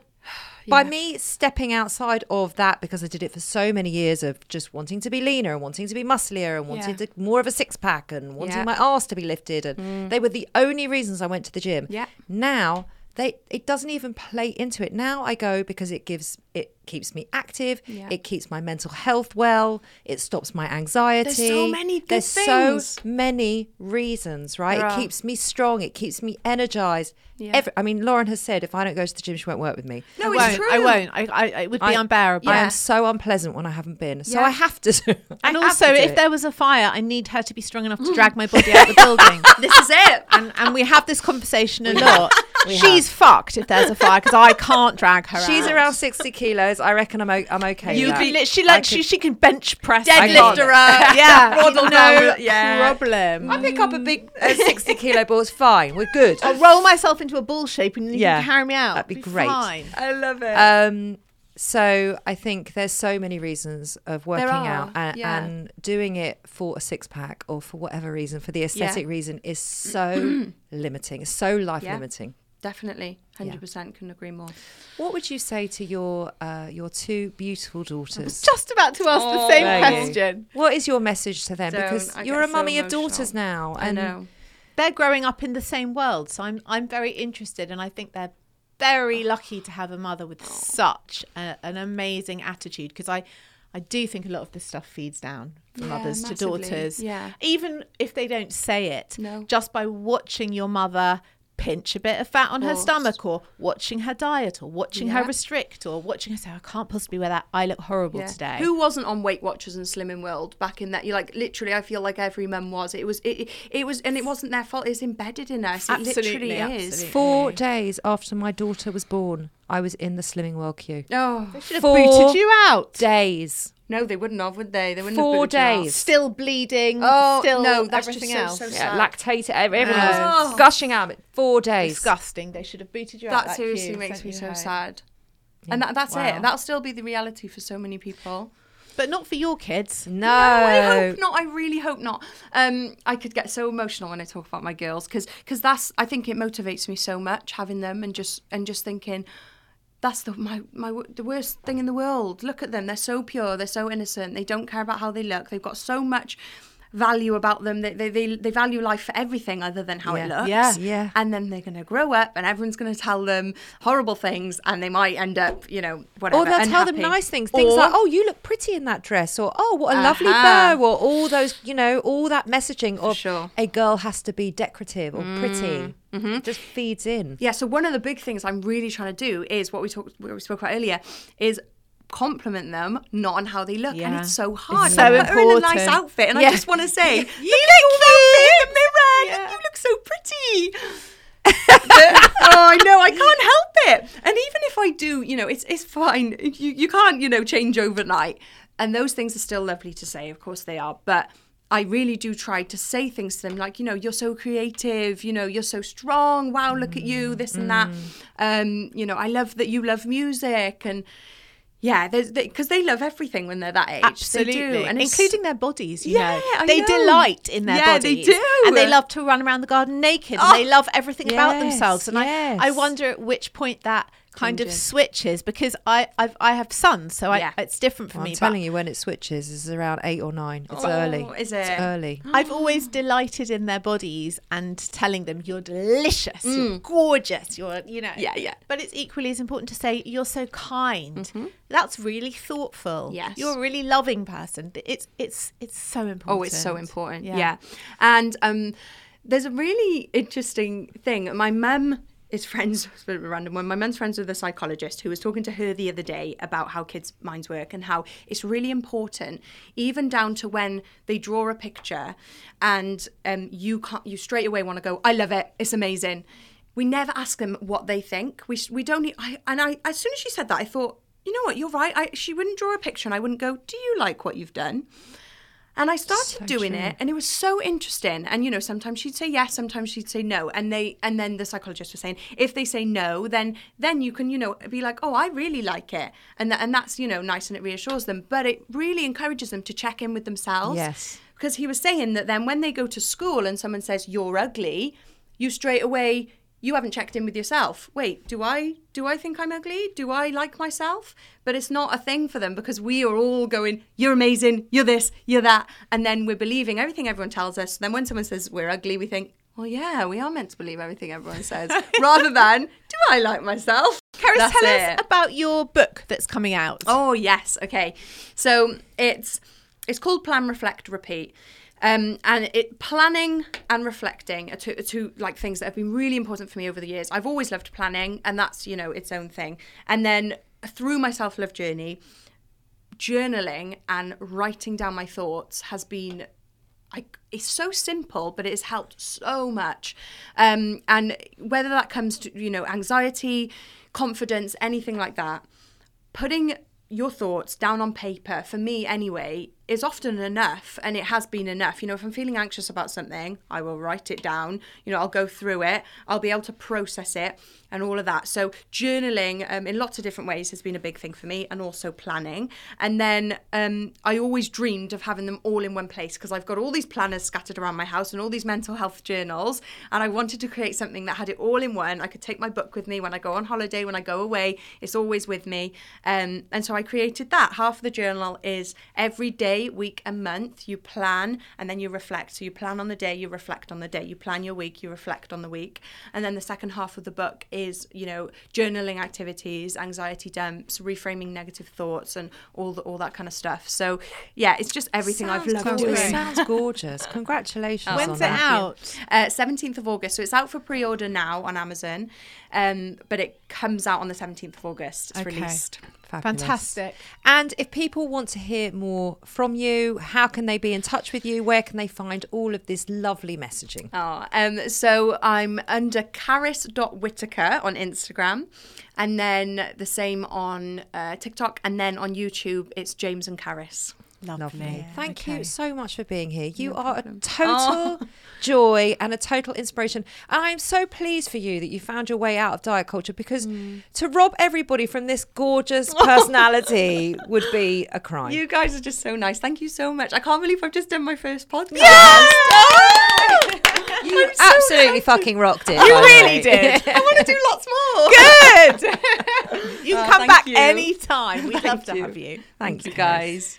S1: by me stepping outside of that because I did it for so many years of just wanting to be leaner and wanting to be musclier and wanting
S3: Yeah.
S1: to more of a six pack and wanting
S3: Yeah. Mm.
S1: my ass to be lifted and they were the only reasons I went to the gym.
S3: Yeah.
S1: Now they it doesn't even play into it. Now I go because it gives it keeps me active.
S3: Yeah.
S1: It keeps my mental health well. It stops my anxiety.
S3: There's so many good
S1: There's
S3: things.
S1: so many reasons, right?
S3: There
S1: it
S3: are.
S1: keeps me strong. It keeps me energized.
S3: Yeah.
S1: Every, I mean, Lauren has said if I don't go to the gym, she won't work with me.
S3: No,
S2: I
S3: it's
S2: won't.
S3: true.
S2: I won't. I, I, it would be
S1: I-
S2: unbearable.
S1: I am so unpleasant when I haven't been. So
S3: Yeah.
S1: I have to do.
S2: And also,
S1: to
S2: if
S1: it.
S2: there was a fire, I need her to be strong enough to drag my body out of the [laughs] building.
S3: this is it.
S2: And, and we have this conversation a lot. She's fucked if there's a fire because I can't drag her
S1: She's
S2: out.
S1: around sixty kilos. I reckon I'm o- I'm okay.
S2: You'd be
S1: that.
S2: li- she like
S1: could-
S2: she, she can bench press.
S3: Deadlift
S1: can't.
S3: her up. [laughs]
S2: Yeah,
S3: Waddle
S2: no
S3: down yeah.
S2: problem.
S1: I pick up a big uh, 60 kilo ball. It's fine. We're good.
S2: I'll roll myself into a ball shape and you
S1: Yeah,
S2: can carry me out.
S1: that'd be
S2: It'll
S1: great.
S2: Fine.
S3: I love it.
S1: Um, so I think there's so many reasons of working
S3: There
S1: out and,
S3: yeah.
S1: and doing it for a six pack or for whatever reason, for the aesthetic reason, is so [clears throat] limiting. It's so life
S3: Yeah.
S1: limiting.
S3: Definitely, hundred percent. Couldn't agree more.
S1: What would you say to your uh, your two beautiful daughters?
S2: Just about to ask the same
S1: There you
S2: question.
S1: What is your message to them?
S3: Don't.
S1: because
S3: I
S1: you're a
S3: so
S1: mummy of daughters now,
S3: I
S1: and
S3: know.
S2: They're growing up in the same world, so I'm I'm very interested, and I think they're very lucky to have a mother with such a, an amazing attitude because I. I do think a lot of this stuff feeds down from
S3: Yeah,
S2: mothers to daughters.
S3: Yeah.
S2: Even if they don't say it,
S3: No.
S2: just by watching your mother pinch a bit of fat on her stomach or watching her diet or watching her restrict or watching her say, I can't possibly wear that. I look horrible
S3: Yeah.
S2: today.
S3: Who wasn't on Weight Watchers and Slimming World back in that? You like literally. I feel like every mum was. It was. It, it was, and it wasn't their fault. It's embedded in us. It
S2: Absolutely,
S3: literally is.
S2: absolutely.
S1: four days after my daughter was born, I was in the Slimming World queue.
S3: Oh they
S2: should have
S1: Four
S2: booted you out.
S1: Days.
S3: No, they wouldn't have, would they? They wouldn't
S1: Four
S3: have booted you out.
S1: days.
S2: Still bleeding.
S3: Oh
S2: still
S3: no, that's just
S2: everything
S3: so,
S2: else.
S3: so
S1: Yeah,
S3: sad.
S1: lactated. Everyone
S3: Oh.
S1: was gushing out. Four days.
S2: Disgusting. They should have booted you out.
S3: that seriously
S2: queue,
S3: makes
S2: sent
S3: me so
S2: home.
S3: sad. And that, that's
S2: Wow.
S3: it. That'll still be the reality for so many people.
S2: But not for your kids.
S1: No.
S3: No, I hope not. I really hope not. Um, I could get so emotional when I talk about my girls because that's I think it motivates me so much having them and just and just thinking that's the my my the worst thing in the world. Look at them. They're so pure. They're so innocent. They don't care about how they look. They've got so much value about them. They they they, they value life for everything other than how it looks.
S2: Yeah.
S1: Yeah.
S3: And then they're going to grow up and everyone's going to tell them horrible things and they might end up, you know, whatever.
S1: Or they'll tell them nice things. Things
S3: Or-
S1: like, oh, you look pretty in that dress. Or, oh, what a lovely
S3: Uh-huh.
S1: bow. Or all those, you know, all that messaging of
S3: sure.
S1: a girl has to be decorative or pretty.
S3: Mm-hmm.
S1: Just feeds in.
S3: Yeah, so one of the big things I'm really trying to do is what we talked what we spoke about earlier is compliment them not on how they look. And it's so hard.
S2: It's so
S3: put her in a nice outfit and
S2: Yeah.
S3: I just want to say you look cute in the mirror
S2: Yeah.
S3: you look so pretty. But- [laughs] oh I know. I can't help it. And even if I do you know it's it's fine. You, you can't you know change overnight. And those things are still lovely to say. Of course they are. But I really do try to say things to them like, you know, you're so creative, you know, you're so strong. Wow, look at you, this and that. Um, you know, I love that you love music. And Yeah, because they, love everything when they're that age.
S2: Absolutely,
S3: they do,
S2: and including their bodies. You
S3: Yeah,
S2: know, they
S3: know.
S2: delight in their
S3: Yeah, they do.
S2: and they love to run around the garden naked.
S3: Oh.
S2: and they oh, love everything about themselves. And I, I wonder at which point that kind of switches because I, I've, I have sons, so I,
S3: Yeah.
S2: it's different for me.
S1: I'm
S2: me.
S1: telling you, when it switches, is around eight or nine. It's
S3: Oh,
S1: early.
S3: is it?
S1: It's early. [gasps]
S2: I've always delighted in their bodies and telling them you're delicious, you're gorgeous, you're you know.
S3: Mm. Yeah, yeah.
S2: But it's equally as important to say you're so kind. That's really thoughtful.
S3: Mm-hmm. Yes.
S2: You're a really loving person. It's it's it's so important.
S3: Oh, it's so important. Yeah. And um, there's a really interesting thing. My mum is friends, [laughs] random one. My mum's friends with a psychologist who was talking to her the other day about how kids' minds work and how it's really important, even down to when they draw a picture and um, you can't, you straight away want to go, I love it, it's amazing. We never ask them what they think. We, we don't, I, and I, as soon as she said that, I thought, you know what, you're right. I, she wouldn't draw a picture and I wouldn't go, do you like what you've done? And I started doing it and it was so interesting. And you know, sometimes she'd say yes, sometimes she'd say no. And they and then the psychologist was saying, if they say no, then then you can, you know, be like, Oh, I really like it. And that and that's, you know, nice and it reassures them. But it really encourages them to check in with themselves.
S1: Yes.
S3: Because he was saying that then when they go to school and someone says, You're ugly, you straight away you haven't checked in with yourself. Wait, do I do I think I'm ugly? Do I like myself? But it's not a thing for them because we are all going, you're amazing, you're this, you're that, and then we're believing everything everyone tells us. then when someone says we're ugly, we think, well, yeah, we are meant to believe everything everyone says, [laughs] rather than do I like myself?
S2: Carys,
S3: That's
S2: tell
S3: it.
S2: us about your book that's coming out.
S3: Oh yes, okay. So it's it's called Plan, Reflect, Repeat. Um, and it planning and reflecting are two, are two like things that have been really important for me over the years. I've always loved planning, and that's you know its own thing. And then through my self love journey, journaling and writing down my thoughts has been I, it's so simple, but it has helped so much. Um, and whether that comes to, you know, anxiety, confidence, anything like that, putting your thoughts down on paper, for me anyway, is often enough. And it has been enough. You know, if I'm feeling anxious about something, I will write it down. You know, I'll go through it, I'll be able to process it and all of that. So, journaling um, in lots of different ways has been a big thing for me, and also planning. And then um, I always dreamed of having them all in one place because I've got all these planners scattered around my house and all these mental health journals. And I wanted to create something that had it all in one. I could take my book with me when I go on holiday, when I go away, it's always with me. Um, and so I created that. Half of the journal is every day, week, and month you plan and then you reflect. So you plan on the day, you reflect on the day. You plan your week, you reflect on the week. And then the second half of the book is, you know, journaling activities, anxiety dumps, reframing negative thoughts, and all the, all that kind of stuff. So yeah, it's just everything I've
S1: Sounds
S3: loved
S1: gorgeous.
S3: doing.
S1: Sounds gorgeous. Congratulations.
S2: When's it
S1: that.
S2: out?
S3: Uh, 17th of August. So it's out for pre order now on Amazon, um, but it comes out on the 17th of August. It's
S2: Okay.
S3: released.
S1: Fabulous.
S2: Fantastic.
S1: And if people want to hear more from you, how can they be in touch with you? Where can they find all of this lovely messaging?
S3: Oh, um, so I'm under carys.whittaker on Instagram, and then the same on uh, TikTok, and then on YouTube, it's James and Carys.
S1: Lovely. Thank
S2: okay.
S1: you so much for being here. You are a total oh. [laughs] joy and a total inspiration. And I'm so pleased for you that you found your way out of diet culture because mm. to rob everybody from this gorgeous [laughs] personality would be a crime.
S3: You guys are just so nice. Thank you so much. I can't believe I've just done my first podcast. [laughs]
S1: You absolutely fucking rocked it.
S2: You really did.
S3: I want to do lots more.
S2: Good. you can
S3: Oh,
S2: come back
S3: you.
S2: anytime. We'd love to
S3: you.
S2: have you.
S1: Thank
S3: you guys.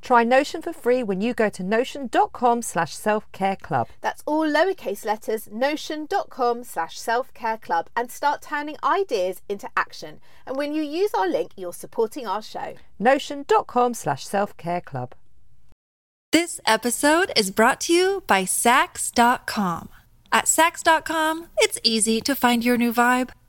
S1: Try Notion for free when you go to notion.com slash self-care club.
S2: That's all lowercase letters, notion.com slash self care club, and start turning ideas into action. And when you use our link, you're supporting our show.
S1: Notion.com slash self-care club.
S4: This episode is brought to you by Saks.com. At Saks.com, it's easy to find your new vibe.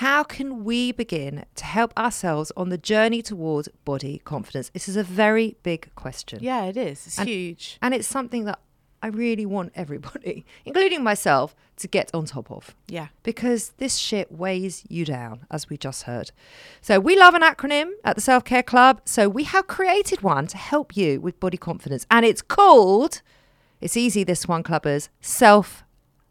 S1: how can we begin to help ourselves on the journey towards body confidence? This is a very big question.
S2: Yeah, it is. It's
S1: And-
S2: huge.
S1: And it's something that I really want everybody, [laughs] including myself, to get on top of.
S2: Yeah.
S1: Because this shit weighs you down, as we just heard. So, we love an acronym at the Self Care Club. So, we have created one to help you with body confidence. And it's called, it's easy, this one, clubbers, Self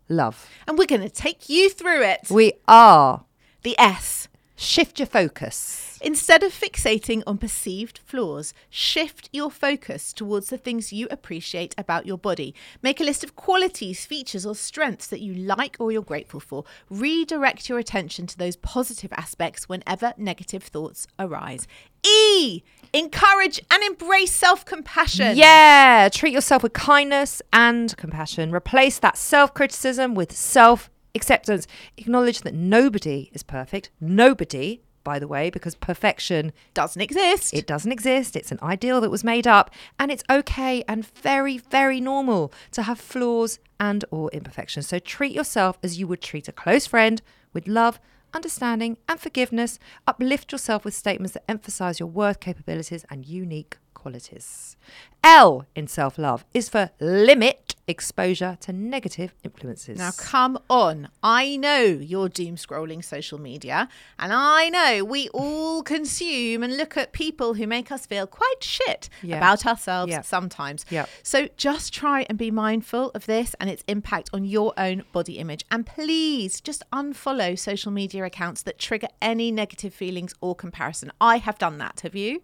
S1: Love.
S2: And we're going to take you through it.
S1: We are.
S2: The S.
S1: Shift your focus.
S2: Instead of fixating on perceived flaws, shift your focus towards the things you appreciate about your body. Make a list of qualities, features, or strengths that you like or you're grateful for. Redirect your attention to those positive aspects whenever negative thoughts arise. E. Encourage and embrace self compassion.
S1: Yeah, treat yourself with kindness and compassion. Replace that self criticism with self acceptance. Acknowledge that nobody is perfect. Nobody, by the way, because perfection
S2: Doesn't exist.
S1: it doesn't exist. It's an ideal that was made up and it's okay and very very normal to have flaws and or imperfections. So treat yourself as you would treat a close friend with love, understanding and forgiveness. Uplift yourself with statements that emphasize your worth, capabilities and unique qualities. L in self-love is for limit exposure to negative influences.
S2: Now, come on. I know you're doom scrolling social media, and I know we all [laughs] consume and look at people who make us feel quite shit
S1: Yeah.
S2: about ourselves
S1: Yeah.
S2: sometimes.
S1: Yeah.
S2: So just try and be mindful of this and its impact on your own body image. And please just unfollow social media accounts that trigger any negative feelings or comparison. I have done that. Have you?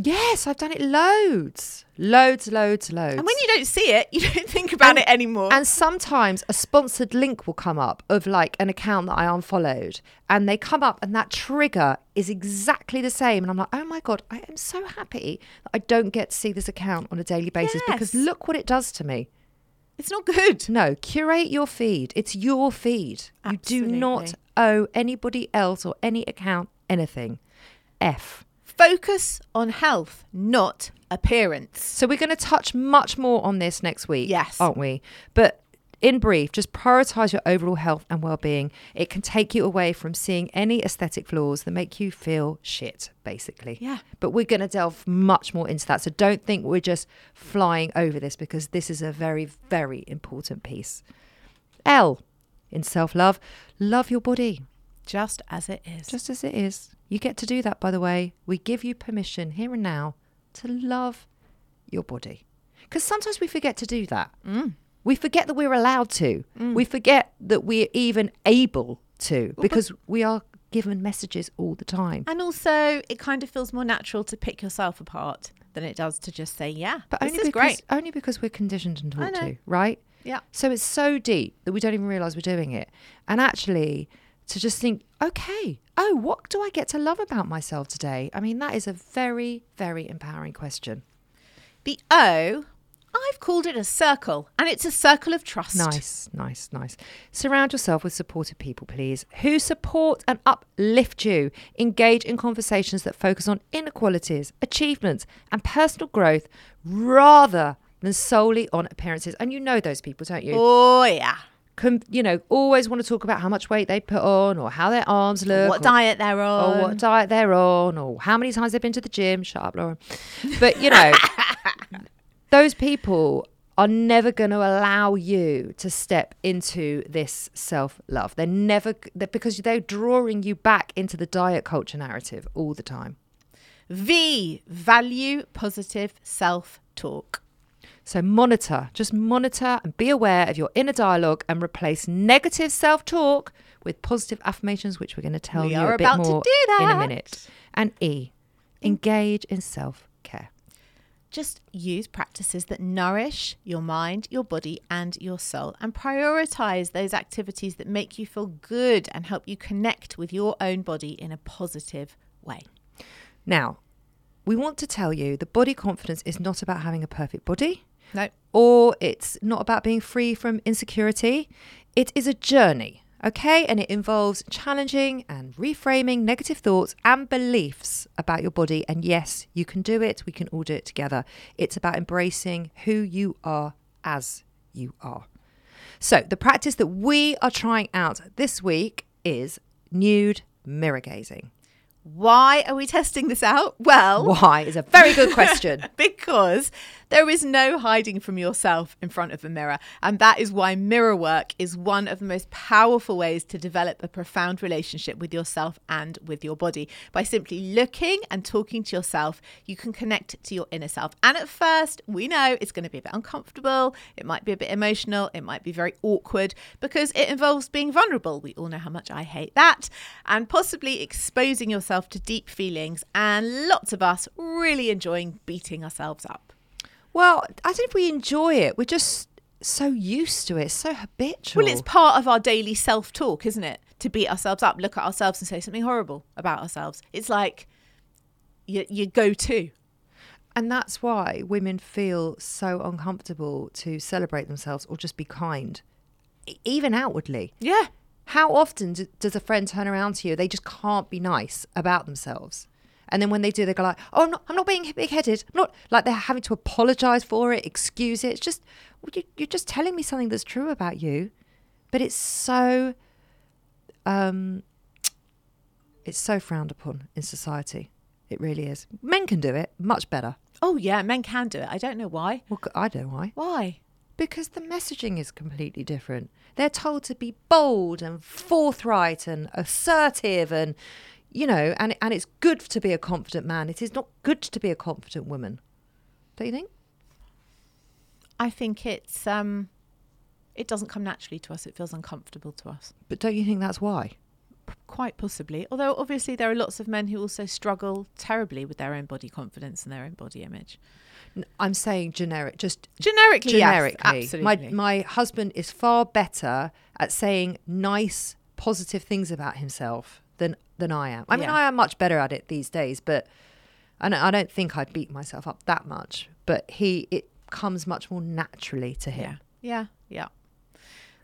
S1: Yes, I've done it loads. Loads, loads, loads.
S2: And when you don't see it, you don't think about it anymore.
S1: And sometimes a sponsored link will come up of like an account that I unfollowed, and they come up, and that trigger is exactly the same. And I'm like, oh my God, I am so happy that I don't get to see this account on a daily basis because look what it does to me.
S2: it's not good.
S1: No, curate your feed. It's your feed. Absolutely. You do not owe anybody else or any account anything. F.
S2: focus on health, not appearance.
S1: So we're going to touch much more on this next week.
S2: Yes.
S1: Aren't we? But in brief, just prioritize your overall health and well-being. It can take you away from seeing any aesthetic flaws that make you feel shit, basically.
S2: Yeah.
S1: But we're going to delve much more into that. So don't think we're just flying over this because this is a very, very important piece. L in self-love, love your body
S2: Just as it is.
S1: just as it is. You get to do that, by the way. We give you permission here and now to love your body. Because sometimes we forget to do that. Mm. We forget that we're allowed to. Mm. We forget that we're even able to because we are given messages all the time.
S2: and also, it kind of feels more natural to pick yourself apart than it does to just say, yeah,
S1: But
S2: this
S1: only
S2: is
S1: because,
S2: great.
S1: only because we're conditioned and taught to, right?
S2: Yeah.
S1: So it's so deep that we don't even realize we're doing it. And actually, to just think, okay, oh, what do I get to love about myself today? I mean, that is a very, very empowering question.
S2: The O, I've called it a circle, and it's a circle of trust.
S1: Nice, nice, nice. Surround yourself with supportive people, please, who support and uplift you. Engage in conversations that focus on inequalities, achievements, and personal growth rather than solely on appearances. And you know those people, don't you?
S2: Oh, yeah.
S1: Com- you know, always want to talk about how much weight they put on or how their arms look.
S2: what
S1: or,
S2: diet they're on.
S1: Or what diet they're on or how many times they've been to the gym. Shut up, Lauren. But, you know, [laughs] those people are never going to allow you to step into this self love. They're never, they're, because they're drawing you back into the diet culture narrative all the time.
S2: V, value positive self talk.
S1: So monitor, just monitor and be aware of your inner dialogue and replace negative self-talk with positive affirmations, which we're going to tell
S2: We
S1: you a bit
S2: about to
S1: more in a minute. And E, engage in self-care.
S2: Just use practices that nourish your mind, your body, and your soul, and prioritize those activities that make you feel good and help you connect with your own body in a positive way.
S1: Now, we want to tell you that body confidence is not about having a perfect body.
S2: No.
S1: or it's not about being free from insecurity. It is a journey, okay? And it involves challenging and reframing negative thoughts and beliefs about your body. And yes, you can do it. We can all do it together. It's about embracing who you are as you are. So, the practice that we are trying out this week is nude mirror gazing.
S2: Why are we testing this out? Well,
S1: Why is a very good question. [laughs]
S2: because there is no hiding from yourself in front of a mirror. And that is why mirror work is one of the most powerful ways to develop a profound relationship with yourself and with your body. By simply looking and talking to yourself, you can connect to your inner self. And at first, we know it's going to be a bit uncomfortable, it might be a bit emotional, it might be very awkward because it involves being vulnerable. We all know how much I hate that. And possibly exposing yourself to deep feelings, and lots of us really enjoying beating ourselves up.
S1: Well, I think if we enjoy it, we're just so used to it, so habitual.
S2: Well, it's part of our daily self talk, isn't it? To beat ourselves up, look at ourselves and say something horrible about ourselves. It's like your, your go to.
S1: and that's why women feel so uncomfortable to celebrate themselves or just be kind, even outwardly.
S2: Yeah.
S1: How often d- does a friend turn around to you? They just can't be nice about themselves. And then when they do, they go like, "Oh, I'm not, I'm not being big-headed. I'm not like they're having to apologize for it, excuse it. It's just you, you're just telling me something that's true about you." But it's so, um, it's so frowned upon in society. It really is. Men can do it much better.
S2: Oh, yeah, men can do it. I don't know why.
S1: Well, I don't know why.
S2: Why?
S1: Because the messaging is completely different. They're told to be bold and forthright and assertive and you know, and and it's good to be a confident man. It is not good to be a confident woman. Don't you think?
S2: I think it's um it doesn't come naturally to us. It feels uncomfortable to us.
S1: But don't you think that's why?
S2: P- Quite possibly. Although obviously there are lots of men who also struggle terribly with their own body confidence and their own body image.
S1: I'm saying generic, just
S2: Generically,
S1: generically.
S2: yes, absolutely.
S1: My my husband is far better at saying nice, positive things about himself than than I am. I mean,
S2: Yeah.
S1: I am much better at it these days, but I don't, I don't think I beat myself up that much. But he, it comes much more naturally to him.
S2: Yeah, yeah.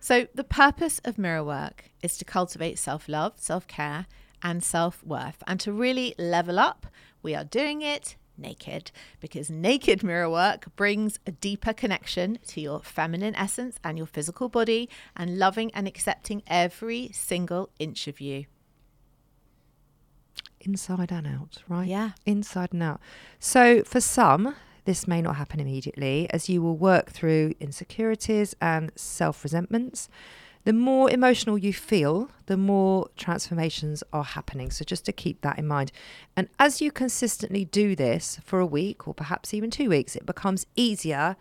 S2: So, the purpose of mirror work is to cultivate self love, self care, and self worth, and to really level up we are doing it naked because naked mirror work brings a deeper connection to your feminine essence and your physical body and loving and accepting every single inch of you.
S1: Inside and out, right?
S2: Yeah.
S1: Inside and out. So for some, this may not happen immediately as you will work through insecurities and self resentments. The more emotional you feel, the more transformations are happening. So, just to keep that in mind. And as you consistently do this for a week or perhaps even two weeks, it becomes easier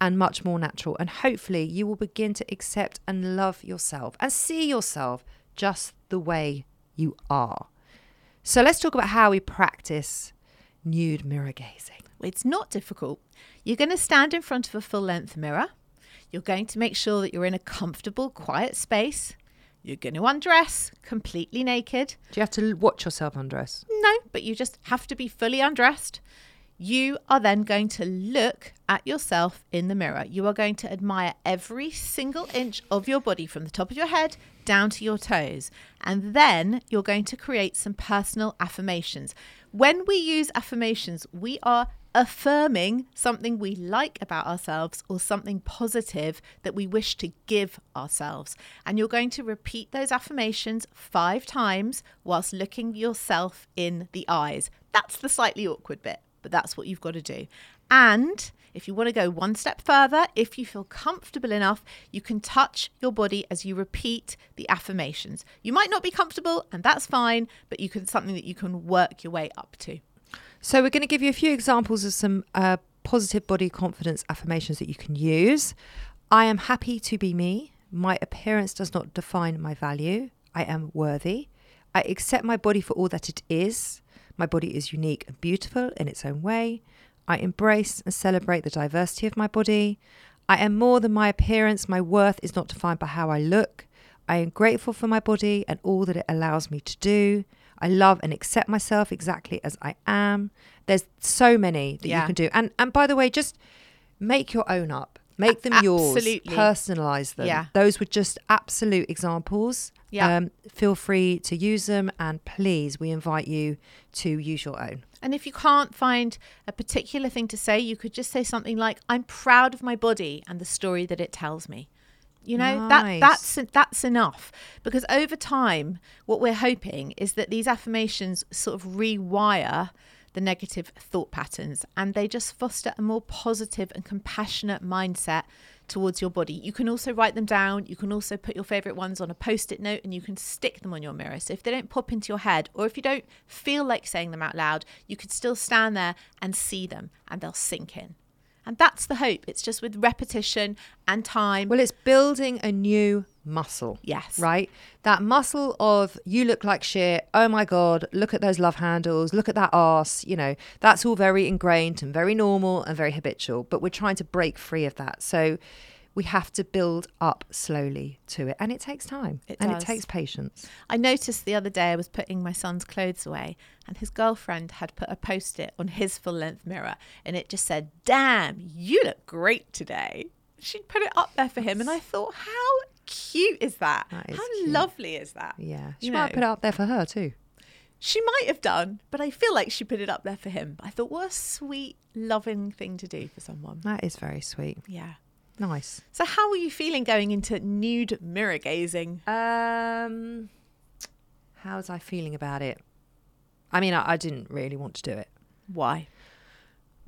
S1: and much more natural. And hopefully, you will begin to accept and love yourself and see yourself just the way you are. So, let's talk about how we practice nude mirror gazing.
S2: It's not difficult. You're going to stand in front of a full length mirror. You're going to make sure that you're in a comfortable, quiet space. You're going to undress completely naked.
S1: Do you have to watch yourself undress?
S2: No, but you just have to be fully undressed. You are then going to look at yourself in the mirror. You are going to admire every single inch of your body from the top of your head down to your toes. And then you're going to create some personal affirmations. When we use affirmations, we are affirming something we like about ourselves or something positive that we wish to give ourselves. And you're going to repeat those affirmations five times whilst looking yourself in the eyes. That's the slightly awkward bit, but that's what you've got to do. And if you want to go one step further, if you feel comfortable enough, you can touch your body as you repeat the affirmations. You might not be comfortable, and that's fine, but you can something that you can work your way up to.
S1: So, we're going to give you a few examples of some uh, positive body confidence affirmations that you can use. I am happy to be me. My appearance does not define my value. I am worthy. I accept my body for all that it is. My body is unique and beautiful in its own way. I embrace and celebrate the diversity of my body. I am more than my appearance. My worth is not defined by how I look. I am grateful for my body and all that it allows me to do. I love and accept myself exactly as I am. There's so many that
S2: Yeah.
S1: you can do. And and by the way, just make your own up. Make them
S2: Absolutely.
S1: yours. Personalize them.
S2: Yeah.
S1: Those were just absolute examples.
S2: Yeah.
S1: Um, feel free to use them and please we invite you to use your own.
S2: And if you can't find a particular thing to say, you could just say something like, I'm proud of my body and the story that it tells me. You know, that that's that's enough because over time what we're hoping is that these affirmations sort of rewire the negative thought patterns and they just foster a more positive and compassionate mindset towards your body. You can also write them down. You can also put your favorite ones on a post-it note and you can stick them on your mirror. So if they don't pop into your head or if you don't feel like saying them out loud, you could still stand there and see them and they'll sink in. And that's the hope. It's just with repetition and time.
S1: Well, it's building a new muscle.
S2: Yes.
S1: Right? That muscle of you look like shit. Oh my God, look at those love handles. Look at that ass. You know, that's all very ingrained and very normal and very habitual. But we're trying to break free of that. So we have to build up slowly to it. And it takes time
S2: It
S1: and
S2: does.
S1: it takes patience.
S2: I noticed the other day I was putting my son's clothes away and his girlfriend had put a post it on his full length mirror and it just said, Damn, you look great today. She'd put it up there for him and I thought, How cute is that?
S1: That is
S2: How
S1: cute.
S2: lovely is that?
S1: Yeah. She
S2: You
S1: might
S2: know.
S1: put it up there for her too.
S2: She might have done, but I feel like she put it up there for him. I thought, what a sweet, loving thing to do for someone.
S1: That is very sweet.
S2: Yeah.
S1: Nice.
S2: So, how were you feeling going into nude mirror gazing?
S1: Um, how was I feeling about it? I mean, I, I didn't really want to do it.
S2: Why?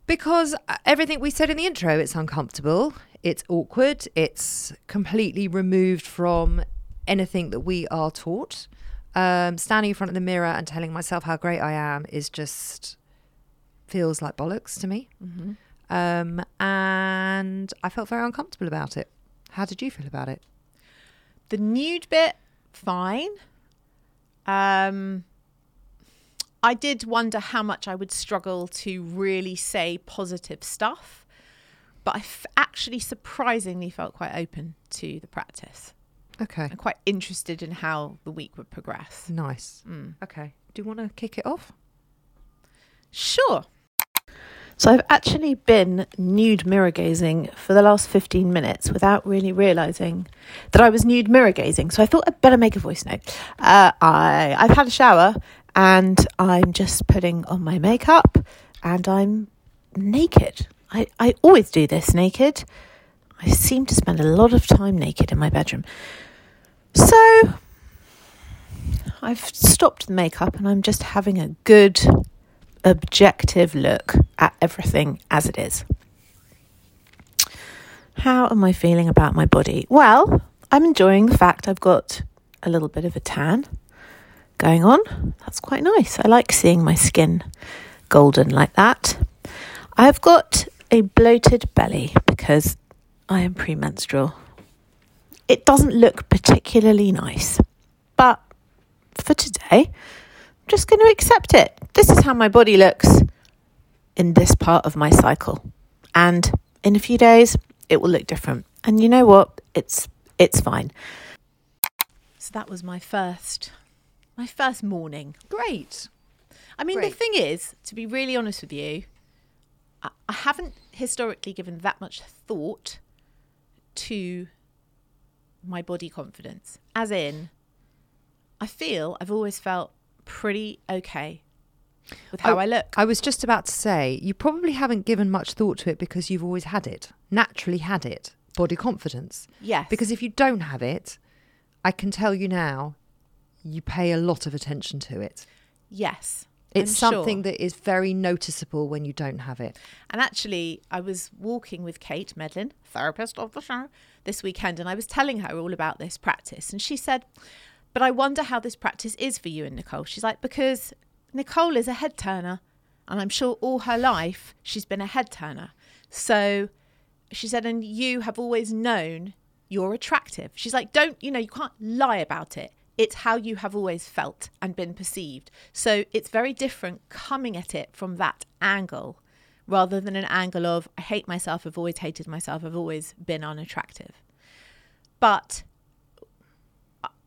S1: Because uh, everything we said in the intro, it's uncomfortable, it's awkward, it's completely removed from anything that we are taught. Um, standing in front of the mirror and telling myself how great I am is just feels like bollocks to me. Um, and I felt very uncomfortable about it. How did you feel about it?
S2: The nude bit, fine. Um, I did wonder how much I would struggle to really say positive stuff, but I f- actually surprisingly felt quite open to the practice
S1: Okay.
S2: and quite interested in how the week would progress.
S1: Nice. Okay. Do you want to kick it off?
S2: Sure.
S5: So I've actually been nude mirror gazing for the last 15 minutes without really realizing that I was nude mirror gazing. So I thought I'd better make a voice note. Uh, I, I've had a shower and I'm just putting on my makeup and I'm naked. I, I always do this naked. I seem to spend a lot of time naked in my bedroom. So I've stopped the makeup and I'm just having a good, objective look at everything as it is. How am I feeling about my body? Well, I'm enjoying the fact I've got a little bit of a tan going on. That's quite nice. I like seeing my skin golden like that. I've got a bloated belly because I am premenstrual. It doesn't look particularly nice, but for today, I'm just going to accept it. This is how my body looks in this part of my cycle. And in a few days, it will look different. And you know what? It's it's fine.
S2: So that was my first, my first morning.
S1: Great.
S2: I mean,
S1: Great.
S2: the thing is, to be really honest with you, I, I haven't historically given that much thought to my body confidence. As in, I feel I've always felt pretty okay with how oh, I, look.
S1: I was just about to say, you probably haven't given much thought to it because you've always had it, naturally had it, body confidence.
S2: yes.
S1: Because if you don't have it, I can tell you now, you pay a lot of attention to it.
S2: yes.
S1: It's
S2: I'm
S1: something
S2: sure.
S1: that is very noticeable when you don't have it.
S2: And actually, I was walking with Kate Medlin, therapist of the show, this weekend, and I was telling her all about this practice. And she said, But I wonder how this practice is for you and Nicole. She's like, Because Nicole is a head turner. And I'm sure all her life she's been a head turner. So she said, And you have always known you're attractive. She's like, Don't, you know, you can't lie about it. It's how you have always felt and been perceived. So it's very different coming at it from that angle rather than an angle of I hate myself, I've always hated myself, I've always been unattractive. But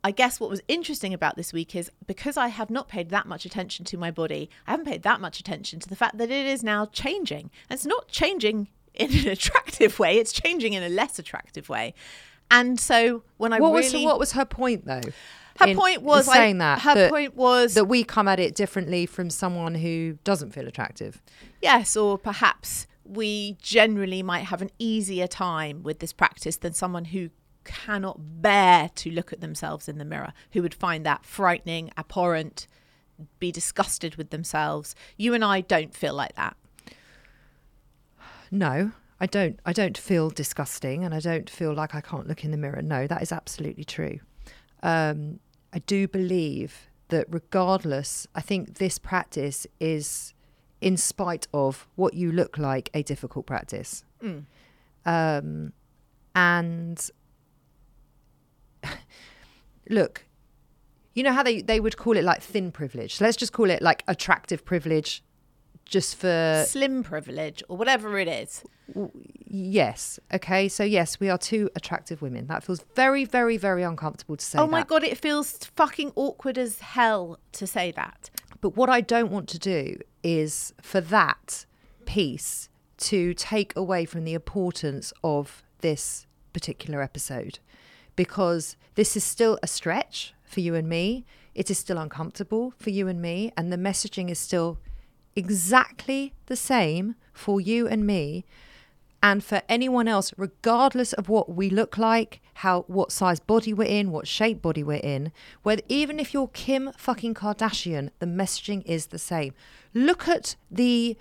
S2: I guess what was interesting about this week is because I have not paid that much attention to my body, I haven't paid that much attention to the fact that it is now changing. And it's not changing in an [laughs] attractive way, it's changing in a less attractive way. And so when I
S1: what
S2: really
S1: was what was her point though?
S2: Her
S1: in-
S2: point
S1: in
S2: was
S1: saying that
S2: her
S1: that,
S2: point was
S1: that we come at it differently from someone who doesn't feel attractive.
S2: Yes, or perhaps we generally might have an easier time with this practice than someone who cannot bear to look at themselves in the mirror, who would find that frightening, abhorrent, be disgusted with themselves. You and I don't feel like that.
S1: No, I don't. I don't feel disgusting, and I don't feel like I can't look in the mirror. No, that is absolutely true. Um, I do believe that, regardless, I think this practice is, in spite of what you look like, a difficult practice. Um, and [laughs] look, you know how they they would call it like thin privilege. Let's just call it like attractive privilege, just for
S2: Slim privilege or whatever it is.
S1: Yes. Okay. So yes, we are two attractive women. That feels very, very, very uncomfortable to say.
S2: oh my
S1: that.
S2: god, it feels fucking awkward as hell to say that.
S1: But what I don't want to do is for that piece to take away from the importance of this particular episode, because this is still a stretch for you and me. It is still uncomfortable for you and me, and the messaging is still exactly the same for you and me and for anyone else regardless of what we look like how what size body we're in what shape body we're in whether even if you're kim fucking kardashian the messaging is the same look at the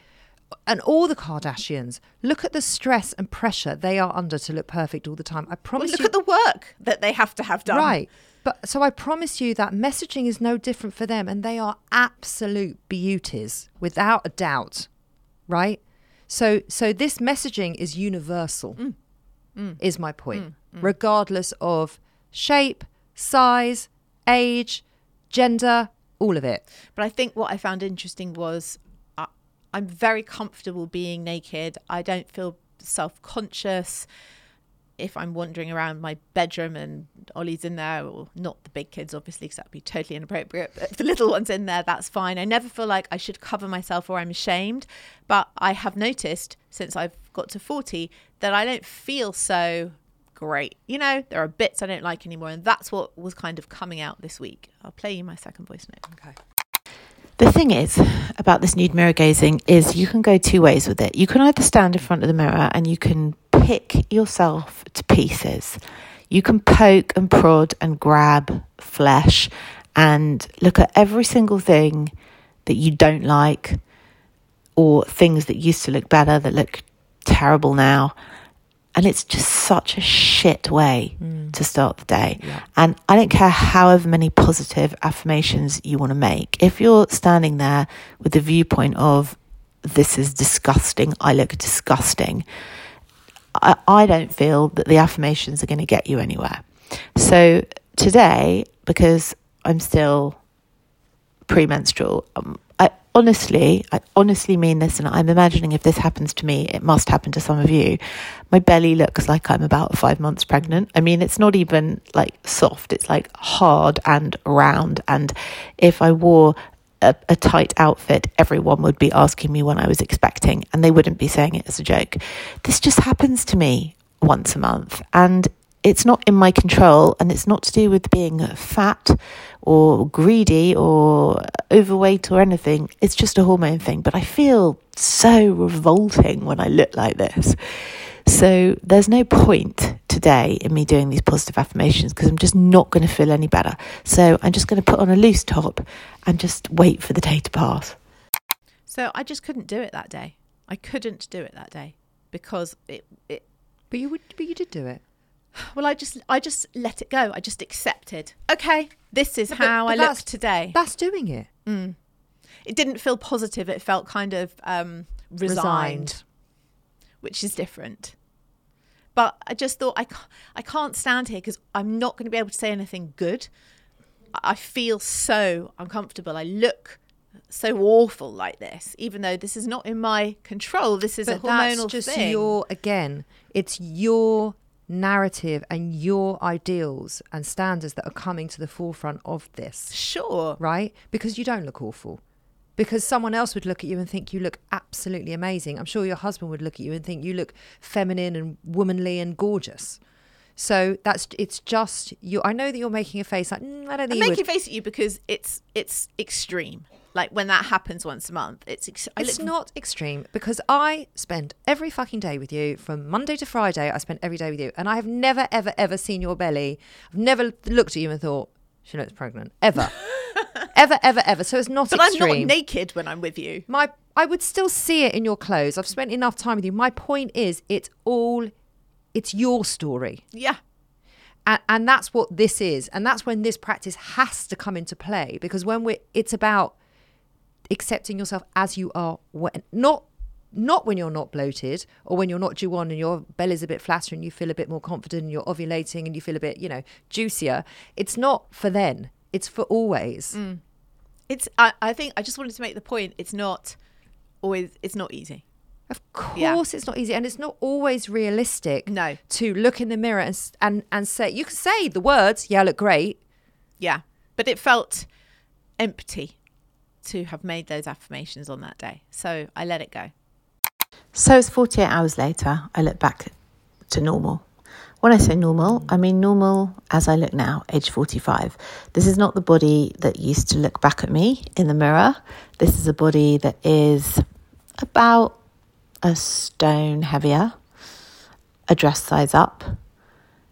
S1: and all the kardashians look at the stress and pressure they are under to look perfect all the time i
S2: Well,
S1: promise
S2: look
S1: you
S2: at the work that they have to have done.
S1: Right. But so I promise you that messaging is no different for them and they are absolute beauties without a doubt. Right? So so this messaging is universal. Mm. Mm. Is my point. Mm. Regardless of shape, size, age, gender, all of it.
S2: But I think what I found interesting was I, I'm very comfortable being naked. I don't feel self conscious if I'm wandering around my bedroom and Ollie's in there, or not the big kids, obviously, because that would be totally inappropriate. But if the little one's in there, that's fine. I never feel like I should cover myself or I'm ashamed. But I have noticed since I've got to 40 that I don't feel so great. You know, there are bits I don't like anymore. And that's what was kind of coming out this week. I'll play you my second voice note.
S1: Okay.
S5: The thing is about this nude mirror gazing is you can go two ways with it. You can either stand in front of the mirror and you can pick yourself to pieces. You can poke and prod and grab flesh and look at every single thing that you don't like or things that used to look better that look terrible now. And it's just such a shit way mm. to start the day. Yeah. And I don't care however many positive affirmations you want to make. If you're standing there with the viewpoint of, this is disgusting, I look disgusting, I, I don't feel that the affirmations are going to get you anywhere. So today, because I'm still premenstrual, um, honestly, I honestly mean this, and I'm imagining if this happens to me, it must happen to some of you. My belly looks like I'm about five months pregnant. I mean, it's not even like soft, it's like hard and round. And if I wore a, a, tight outfit, everyone would be asking me when I was expecting, and they wouldn't be saying it as a joke. This just happens to me once a month, and it's not in my control and it's not to do with being fat or greedy or overweight or anything. It's just a hormone thing. But I feel so revolting when I look like this. So there's no point today in me doing these positive affirmations because I'm just not going to feel any better. So I'm just going to put on a loose top and just wait for the day to pass.
S2: So I just couldn't do it that day. I couldn't do it that day because it. it
S1: but you would, but you did do it
S2: well, I just I just let it go. I just accepted. Okay, this is but, how but I look today.
S1: That's doing it.
S2: Mm. It didn't feel positive. It felt kind of um, resigned, resigned, which is different. But I just thought I I can't stand here because I'm not going to be able to say anything good. I feel so uncomfortable. I look so awful like this, even though this is not in my control. This is but a hormonal
S1: that's just
S2: thing.
S1: your again. It's your narrative and your ideals and standards that are coming to the forefront of this.
S2: Sure.
S1: Right? Because you don't look awful. Because someone else would look at you and think you look absolutely amazing. I'm sure your husband would look at you and think you look feminine and womanly and gorgeous. So that's it's just you. I know that you're making a face like mm, I don't think
S2: I'm making a face at you because it's it's extreme. Like when that happens once a month, it's ex-
S1: it's not extreme because I spend every fucking day with you from Monday to Friday. I spend every day with you, and I have never, ever, ever seen your belly. I've never looked at you and thought she looks pregnant ever, [laughs] ever, ever, ever. So it's not.
S2: But
S1: extreme.
S2: I'm not naked when I'm with you.
S1: My I would still see it in your clothes. I've spent enough time with you. My point is, it's all, it's your story.
S2: Yeah.
S1: And, and that's what this is, and that's when this practice has to come into play because when we're, it's about accepting yourself as you are when not not when you're not bloated or when you're not due on and your belly's a bit flatter and you feel a bit more confident and you're ovulating and you feel a bit, you know, juicier. It's not for then. It's for always.
S2: Mm. It's I, I think I just wanted to make the point it's not always it's not easy.
S1: Of course yeah. it's not easy and it's not always realistic
S2: no.
S1: to look in the mirror and and and say you can say the words, yeah, I look great.
S2: Yeah. But it felt empty to have made those affirmations on that day. So I let it go.
S5: So it's 48 hours later, I look back to normal. When I say normal, I mean normal as I look now, age 45. This is not the body that used to look back at me in the mirror. This is a body that is about a stone heavier, a dress size up.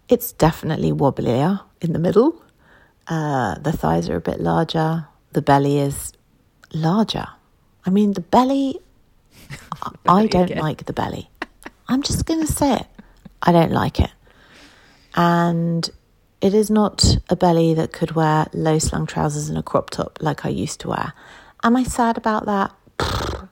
S5: It's definitely wobblier in the middle. Uh, the thighs are a bit larger. The belly is larger. I mean, the belly, the belly [laughs] I don't again. like the belly. I'm just going to say it. I don't like it. And it is not a belly that could wear low slung trousers and a crop top like I used to wear. Am I sad about that? [sighs]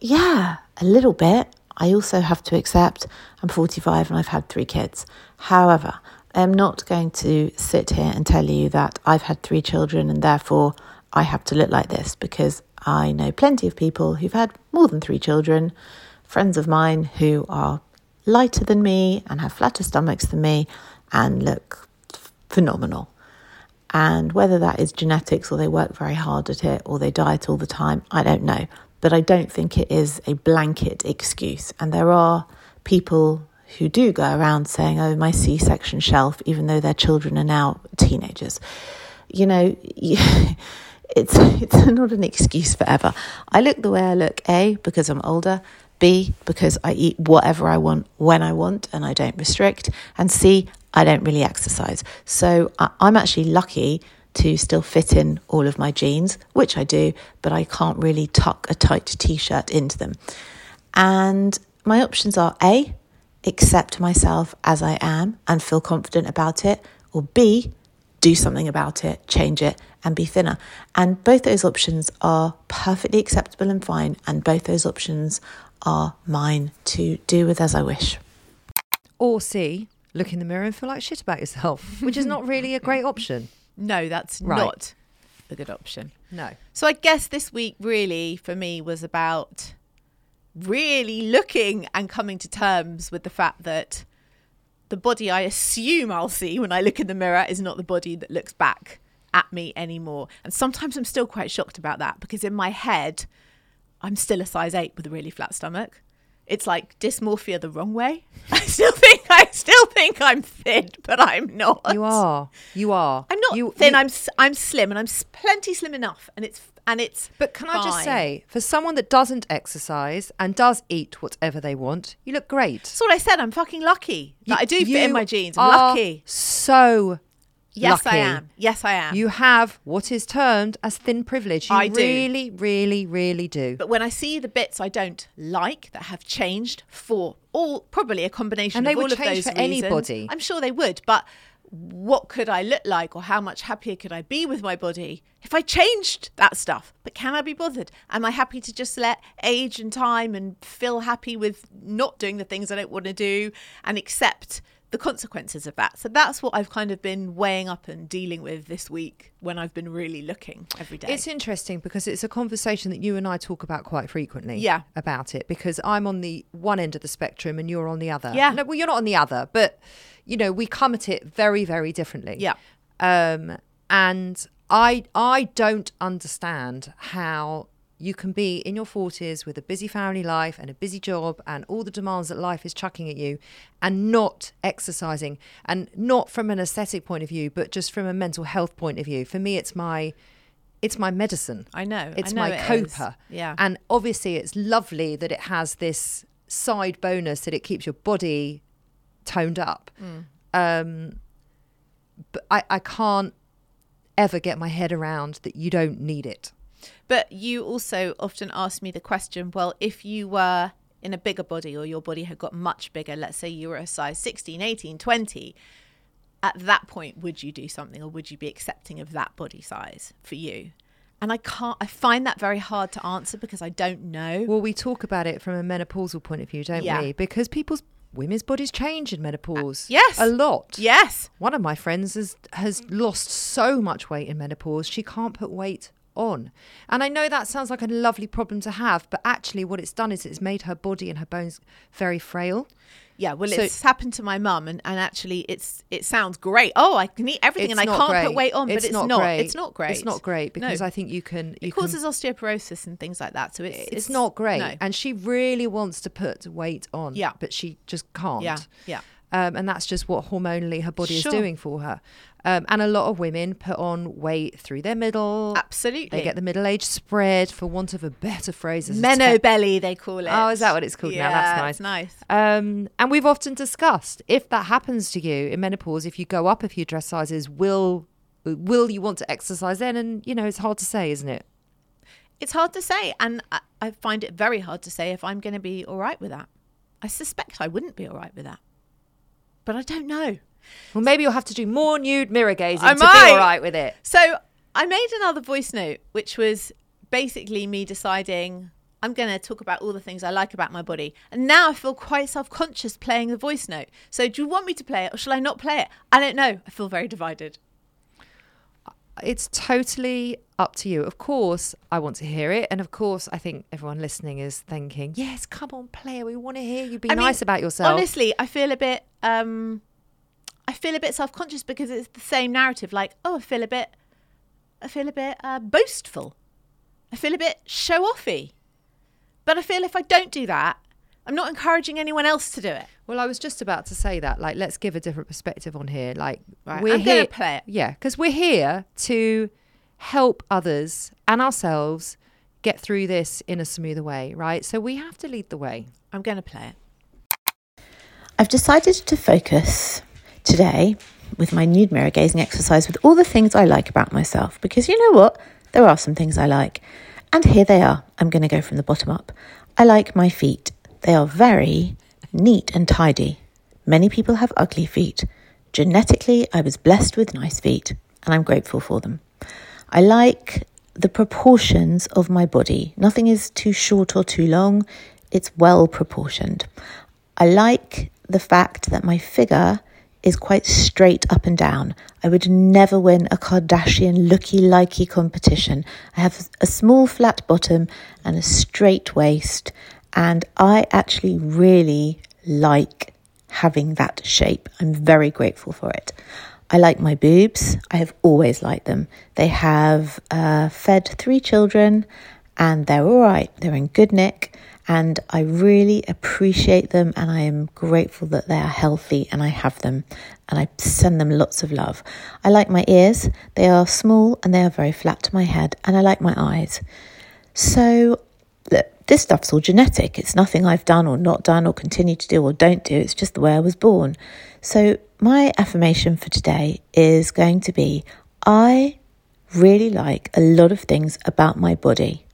S5: yeah, a little bit. I also have to accept I'm 45 and I've had three kids. However, I'm not going to sit here and tell you that I've had three children and therefore I have to look like this because I know plenty of people who've had more than three children, friends of mine who are lighter than me and have flatter stomachs than me and look phenomenal. And whether that is genetics or they work very hard at it or they diet all the time, I don't know. But I don't think it is a blanket excuse. And there are people who do go around saying, oh, my C section shelf, even though their children are now teenagers. You know, [laughs] it's [laughs] it's not an excuse forever. I look the way I look, A, because I'm older, B, because I eat whatever I want when I want and I don't restrict, and C, I don't really exercise. So I, I'm actually lucky to still fit in all of my jeans, which I do, but I can't really tuck a tight t shirt into them. And my options are A, accept myself as I am and feel confident about it, or B, do something about it, change it, and be thinner. And both those options are perfectly acceptable and fine, and both those options are mine to do with as I wish.
S1: Or C, look in the mirror and feel like shit about yourself, which is not really a great option. [laughs]
S2: No, that's
S1: Right.
S2: not a good option.
S1: No.
S2: So I guess this week really for me was about really looking and coming to terms with the fact that the body I assume I'll see when I look in the mirror is not the body that looks back at me anymore. And sometimes I'm still quite shocked about that because in my head, I'm still a size eight with a really flat stomach. It's like dysmorphia the wrong way. [laughs] I still think I still think I'm thin, but I'm not.
S1: You are. You are.
S2: I'm not
S1: You-
S2: thin.
S1: you-
S2: I'm I'm slim, and I'm plenty slim enough, and it's and it's.
S1: But can I just say, for someone that doesn't exercise and does eat whatever they want, you look great.
S2: That's what I said. I'm fucking lucky that I do fit in my jeans. I'm lucky.
S1: So
S2: Yes,
S1: lucky.
S2: I am. Yes, I am.
S1: You have what is termed as thin privilege. You
S2: I do.
S1: really, really, really do.
S2: but when I see the bits I don't like that have changed for all, probably a combination
S1: And
S2: of
S1: would
S2: all of those
S1: for
S2: reasons,
S1: anybody.
S2: I'm sure they would. But what could I look like, or how much happier could I be with my body if I changed that stuff? But can I be bothered? Am I happy to just let age and time and feel happy with not doing the things I don't want to do and accept the consequences of that? So that's what I've kind of been weighing up and dealing with this week when I've been really looking every day.
S1: It's interesting because it's a conversation that you and I talk about quite frequently.
S2: Yeah.
S1: About it because I'm on the one end of the spectrum and you're on the other.
S2: Yeah.
S1: No, well, you're not on the other, but you know we come at it very, very differently.
S2: Yeah.
S1: Um, and I I don't understand how you can be in your 40s with a busy family life and a busy job and all the demands that life is chucking at you and not exercising and not from an aesthetic point of view but just from a mental health point of view for me it's my it's my medicine
S2: I know, I
S1: it's
S2: know
S1: my
S2: copa.
S1: coper
S2: Yeah.
S1: and obviously it's lovely that it has this side bonus that it keeps your body toned up
S2: Mm.
S1: um but I, I can't ever get my head around that you don't need it.
S2: But you also often ask me the question well, if you were in a bigger body or your body had got much bigger, let's say you were a size 16, 18, 20, at that point, would you do something or would you be accepting of that body size for you? And I can't, I find that very hard to answer because I don't know.
S1: Well, we talk about it from a menopausal point of view, don't
S2: Yeah.
S1: we? Because people's women's bodies change in menopause.
S2: Uh, yes.
S1: A lot.
S2: yes.
S1: One of my friends has has lost so much weight in menopause she can't put weight on. And I know that sounds like a lovely problem to have, but actually what it's done is it's made her body and her bones very frail.
S2: Yeah, well,
S1: So-
S2: it's happened to my mum, and, and actually, it's it sounds great. Oh, I can eat everything, and I can't
S1: great.
S2: put weight on, but it's not.
S1: great.
S2: It's not great.
S1: It's not great because
S2: No.
S1: I think you can. You
S2: it causes osteoporosis and things like that. So it's
S1: can, it's, not great,
S2: no.
S1: and she really wants to put weight on.
S2: Yeah.
S1: but she just can't.
S2: Yeah, yeah.
S1: Um, and that's just what hormonally her body
S2: Sure.
S1: is doing for her. Um, and a lot of women put on weight through their middle.
S2: Absolutely.
S1: They get the middle age spread, for want of a better phrase.
S2: Meno
S1: tech-
S2: belly, they call it.
S1: Oh, is that what it's called now? That's nice.
S2: nice.
S1: Um, and we've often discussed if that happens to you in menopause, if you go up a few dress sizes, will will you want to exercise then? And you know, it's hard to say, isn't it?
S2: It's hard to say, and I, I find it very hard to say if I'm going to be all right with that. I suspect I wouldn't be all right with that, but I don't know.
S1: Well, maybe you'll have to do more nude mirror gazing
S2: I
S1: to be all right with it.
S2: So I made another voice note, which was basically me deciding I'm going to talk about all the things I like about my body. And now I feel quite self conscious playing the voice note. So do you want me to play it or shall I not play it? I don't know. I feel very divided.
S1: It's totally up to you. Of course, I want to hear it, and of course, I think everyone listening is thinking, "Yes, come on, player. We want to hear you. Be
S2: I mean,
S1: nice about yourself."
S2: Honestly, I feel a bit um I feel a bit self-conscious because it's the same narrative like, oh, I feel a bit I feel a bit uh, boastful. I feel a bit show-offy. But I feel if I don't do that, I'm not encouraging anyone else to do it.
S1: Well, I was just about to say that. Like, let's give a different perspective on here. Like,
S2: Right,
S1: we're
S2: I'm gonna
S1: here.
S2: play it.
S1: Yeah, because we're here to help others and ourselves get through this in a smoother way, right? So we have to lead the way.
S2: I'm going to play it.
S5: I've decided to focus today with my nude mirror gazing exercise with all the things I like about myself because you know what? There are some things I like. And here they are. I'm going to go from the bottom up. I like my feet. They are very neat and tidy. Many people have ugly feet. Genetically, I was blessed with nice feet, and I'm grateful for them. I like the proportions of my body. Nothing is too short or too long, it's well proportioned. I like the fact that my figure is quite straight up and down. I would never win a Kardashian looky likey competition. I have a small flat bottom and a straight waist, and I actually really like having that shape. I'm very grateful for it. I like my boobs. I have always liked them. They have uh, fed three children and they're all right. They're in good nick and I really appreciate them and I am grateful that they are healthy and I have them and I send them lots of love. I like my ears. They are small and they are very flat to my head and I like my eyes. So this stuff's all genetic. It's nothing I've done or not done or continue to do or don't do. It's just the way I was born. So, my affirmation for today is going to be I really like a lot of things about my body.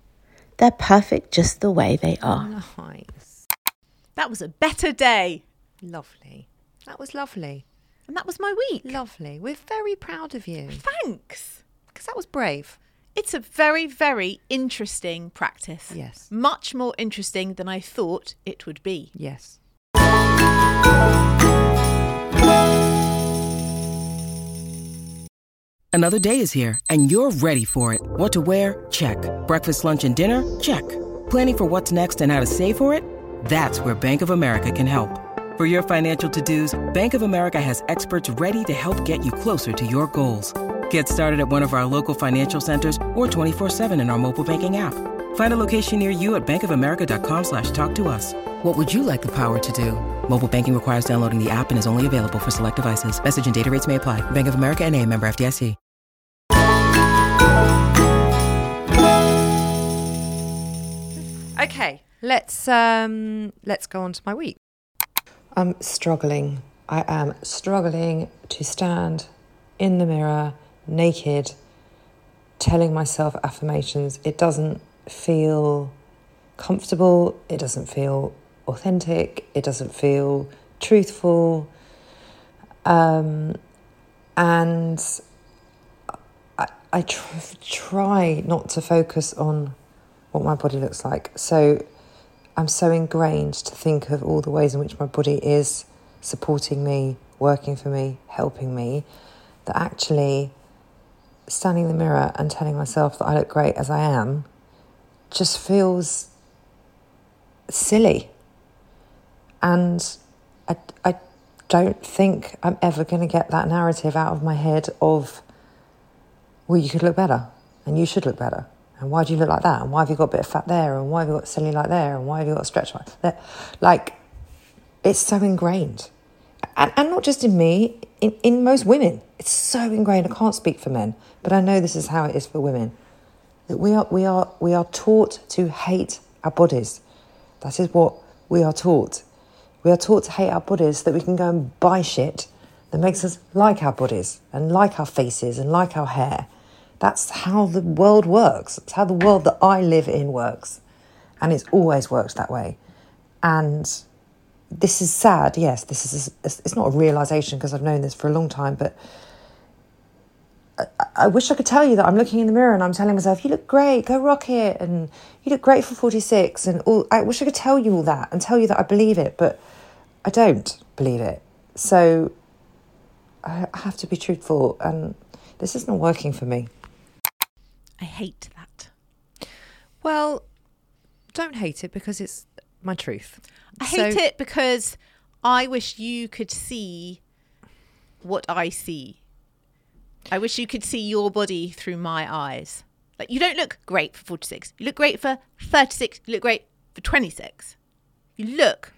S5: They're perfect just the way they are.
S1: Nice.
S2: That was a better day.
S1: Lovely. That was lovely.
S2: And that was my week.
S1: Lovely. We're very proud of you
S2: Thanks.
S1: because that was brave.
S2: It's a very, very interesting practice.
S1: Yes.
S2: Much more interesting than I thought it would be.
S1: Yes.
S6: Another day is here, and you're ready for it. What to wear? Check. Breakfast, lunch, and dinner? Check. Planning for what's next and how to save for it? That's where Bank of America can help. For your financial to dos, Bank of America has experts ready to help get you closer to your goals. Get started at one of our local financial centers or 24-7 in our mobile banking app. Find a location near you at bankofamerica.com slash talk to us. What would you like the power to do? Mobile banking requires downloading the app and is only available for select devices. Message and data rates may apply. Bank of America and a member FDIC.
S1: Okay, let's um let's go on to my week. I'm struggling. I am struggling to stand in the mirror naked telling myself affirmations. It doesn't feel comfortable, it doesn't feel authentic, it doesn't feel truthful. Um and I, I tr- try not to focus on what my body looks like. So I'm so ingrained to think of all the ways in which my body is supporting me, working for me, helping me, that actually standing in the mirror and telling myself that I look great as I am just feels silly. And I, I don't think I'm ever going to get that narrative out of my head of, well, you could look better and you should look better. And why do you look like that? And why have you got a bit of fat there? And why have you got cellulite there? And why have you got a stretch mark there? Like, it's so ingrained. And, and not just in me, in, in most women. It's so ingrained. I can't speak for men, but I know this is how it is for women. That we are, we are, we are taught to hate our bodies. That is what we are taught. We are taught to hate our bodies so that we can go and buy shit that makes us like our bodies and like our faces and like our hair. That's how the world works. It's how the world that I live in works. And it's always worked that way. And this is sad, yes. This is it's not a realization because I've known this for a long time, but I, I wish I could tell you that I'm looking in the mirror and I'm telling myself, "You look great, go rock it," and "You look great for 46." And all I wish I could tell you all that and tell you that I believe it, but I don't believe it. So I have to be truthful, and this is not working for me.
S2: I hate that.
S1: Well, don't hate it because it's my truth.
S2: I hate it because I wish you could see what I see. I wish you could see your body through my eyes. Like you don't look great for 46. You look great for 36. You look great for 26. You look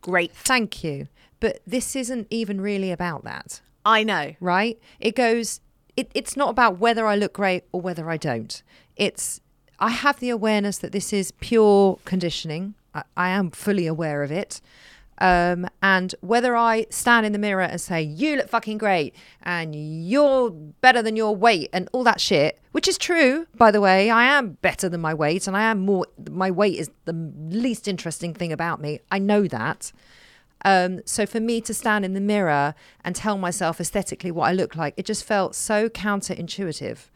S2: great.
S1: Thank you. But this isn't even really about that,
S2: I know.
S1: right? It goes it, it's not about whether I look great or whether I don't. It's I have the awareness that this is pure conditioning. I, I am fully aware of it. Um, and whether I stand in the mirror and say, you look fucking great and you're better than your weight and all that shit, which is true, by the way, I am better than my weight and I am more, my weight is the least interesting thing about me. I know that. Um, so for me to stand in the mirror and tell myself aesthetically what I look like, it just felt so counterintuitive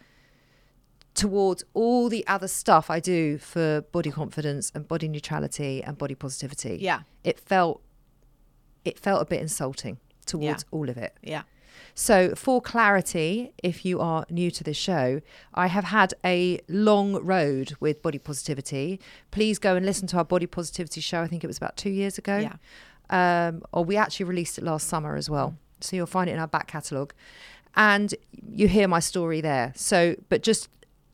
S1: towards all the other stuff I do for body confidence and body neutrality and body positivity.
S2: Yeah.
S1: It felt it felt a bit insulting towards
S2: Yeah.
S1: all of it.
S2: Yeah.
S1: So, for clarity, if you are new to this show, I have had a long road with body positivity. Please go and listen to our body positivity show. I think it was about two years ago.
S2: Yeah.
S1: Um, or we actually released it last summer as well. So, you'll find it in our back catalogue. And you hear my story there. So, but just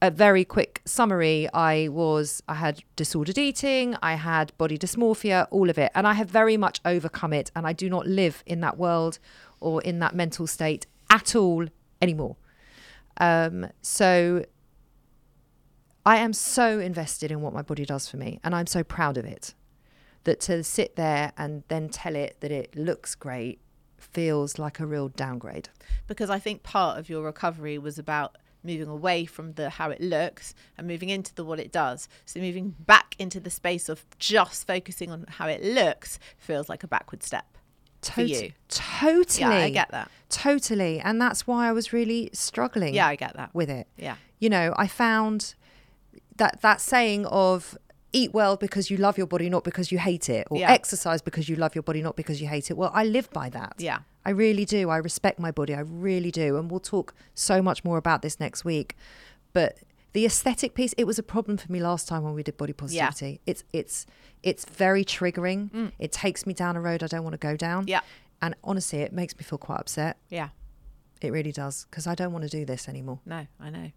S1: a very quick summary I was, I had disordered eating, I had body dysmorphia, all of it. And I have very much overcome it. And I do not live in that world or in that mental state at all anymore. Um, so I am so invested in what my body does for me, and I'm so proud of it. That to sit there and then tell it that it looks great feels like a real downgrade.
S2: because I think part of your recovery was about moving away from the how it looks and moving into the what it does. So moving back into the space of just focusing on how it looks feels like a backward step for
S1: Tot-
S2: you.
S1: Totally.
S2: Yeah, I get that.
S1: Totally. And that's why I was really struggling.
S2: Yeah, I get that.
S1: With it.
S2: Yeah.
S1: You know, I found that that saying of eat well because you love your body, not because you hate it, or
S2: Yeah.
S1: exercise because you love your body, not because you hate it. Well, I live by that.
S2: Yeah.
S1: I really do. I respect my body. I really do. And we'll talk so much more about this next week. But the aesthetic piece, it was a problem for me last time when we did body positivity. It's it's it's very triggering. It takes me down a road I don't want to go down.
S2: Mm. Yeah.
S1: And honestly, it makes me feel quite upset.
S2: Yeah.
S1: It really does because I don't want to do this anymore.
S2: No, I know.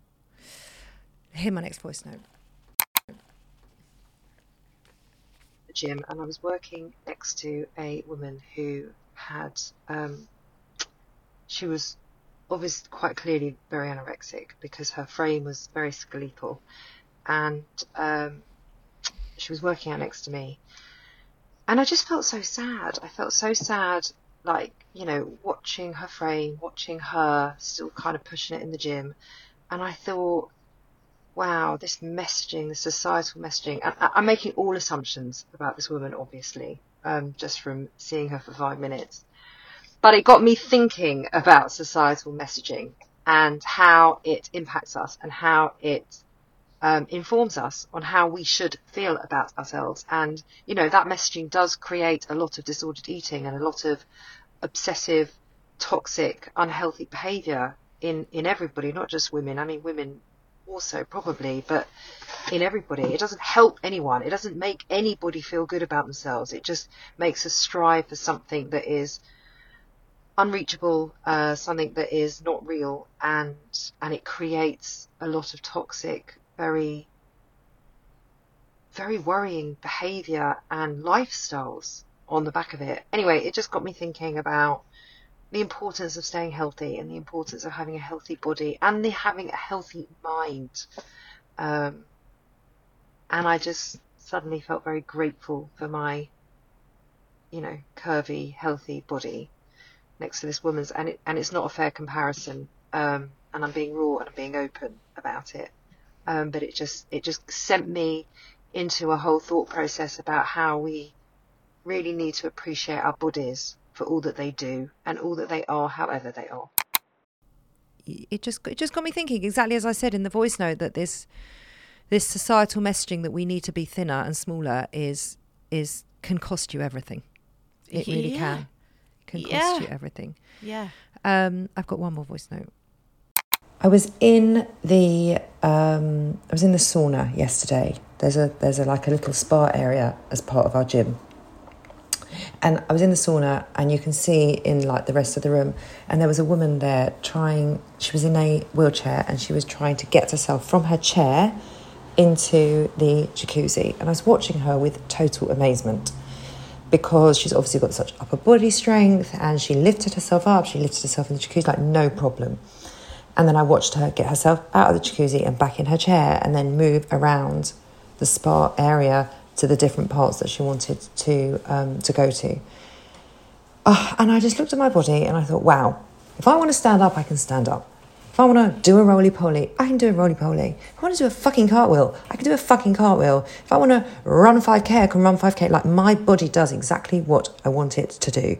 S1: Hear my next voice note.
S7: the gym and I was working next to a woman who had um, she was obviously quite clearly very anorexic because her frame was very skeletal. And um, she was working out next to me. And I just felt so sad. I felt so sad like you know watching her frame watching her still kind of pushing it in the gym. And I thought wow, this messaging, this societal messaging. I- I'm making all assumptions about this woman, obviously, um, just from seeing her for five minutes. But it got me thinking about societal messaging and how it impacts us and how it um, informs us on how we should feel about ourselves. And, you know, that messaging does create a lot of disordered eating and a lot of obsessive, toxic, unhealthy behavior in, in everybody, not just women. I mean, women also probably, but in everybody. It doesn't help anyone. It doesn't make anybody feel good about themselves. It just makes us strive for something that is unreachable, uh, something that is not real, and and it creates a lot of toxic, very very worrying behavior and lifestyles on the back of it. Anyway, it just got me thinking about the importance of staying healthy and the importance of having a healthy body and the having a healthy mind. Um, and I just suddenly felt very grateful for my, you know, curvy, healthy body next to this woman's, and it and it's not a fair comparison. Um, and I'm being raw and I'm being open about it. Um, but it just it just sent me into a whole thought process about how we really need to appreciate our bodies for all that they do and all that they are, however they are.
S1: it just it just got me thinking exactly as I said in the voice note that this this societal messaging that we need to be thinner and smaller is is can cost you everything. It really
S2: Yeah.
S1: can. Can cost
S2: Yeah.
S1: you everything.
S2: Yeah.
S1: Um, I've got one more voice note. I was in the um, I was in the sauna yesterday. There's a there's a like a little spa area as part of our gym. And I was in the sauna, and you can see in like the rest of the room, and there was a woman there trying. She was in a wheelchair, and she was trying to get herself from her chair into the jacuzzi. And I was watching her with total amazement because she's obviously got such upper body strength, and she lifted herself up. She lifted herself in the jacuzzi like no problem. And then I watched her get herself out of the jacuzzi and back in her chair and then move around the spa area to the different parts that she wanted to um, to go to. Uh, and I just looked at my body and I thought, wow, if I want to stand up, I can stand up. If I want to do a roly poly, I can do a roly poly. If I want to do a fucking cartwheel, I can do a fucking cartwheel. If I want to run 5k, I can run 5k. Like my body does exactly what I want it to do.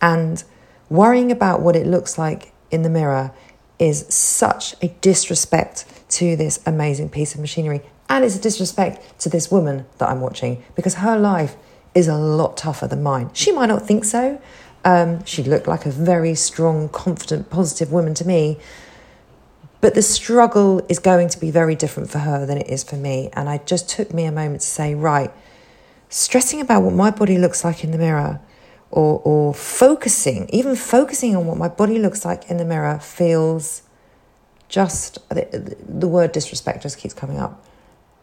S1: And worrying about what it looks like in the mirror is such a disrespect to this amazing piece of machinery. And it's a disrespect to this woman that I'm watching because her life is a lot tougher than mine. She might not think so. Um, she looked like a very strong, confident, positive woman to me. But the struggle is going to be very different for her than it is for me. And I just took me a moment to say, right, stressing about what my body looks like in the mirror or, or focusing, even focusing on what my body looks like in the mirror feels just, the, the word disrespect just keeps coming up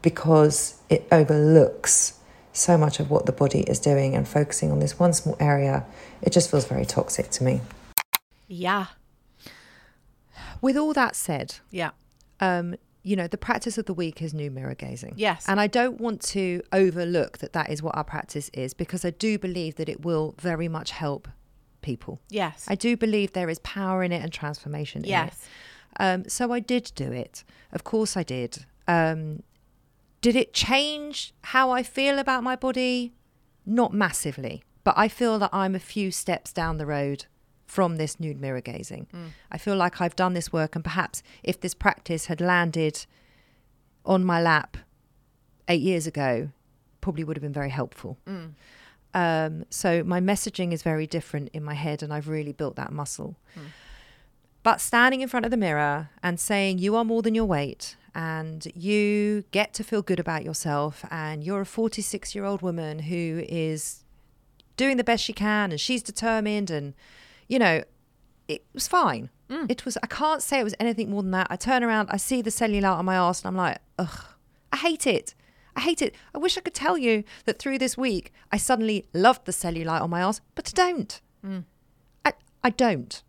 S1: because it overlooks so much of what the body is doing and focusing on this one small area. It just feels very toxic to me.
S2: Yeah.
S1: With all that said,
S2: Yeah.
S1: um, you know, the practice of the week is nude mirror gazing.
S2: Yes.
S1: And I don't want to overlook that that is what our practice is because I do believe that it will very much help people.
S2: Yes.
S1: I do believe there is power in it and transformation in
S2: Yes.
S1: it. Um, so I did do it. Of course I did. Um, did it change how I feel about my body? Not massively, but I feel that I'm a few steps down the road from this nude mirror gazing. Mm. I feel like I've done this work, and perhaps if this practice had landed on my lap eight years ago, probably would have been very helpful. Mm. Um, so my messaging is very different in my head, and I've really built that muscle. Mm. But standing in front of the mirror and saying you are more than your weight and you get to feel good about yourself and you're a 46 year old woman who is doing the best she can and she's determined and you know it was fine. Mm. It was i can't say it was anything more than that. I turn around i see the cellulite on my arse and i'm like ugh i hate it. I hate it. I wish i could tell you that through this week i suddenly loved the cellulite on my arse but i don't. Mm. I, I don't.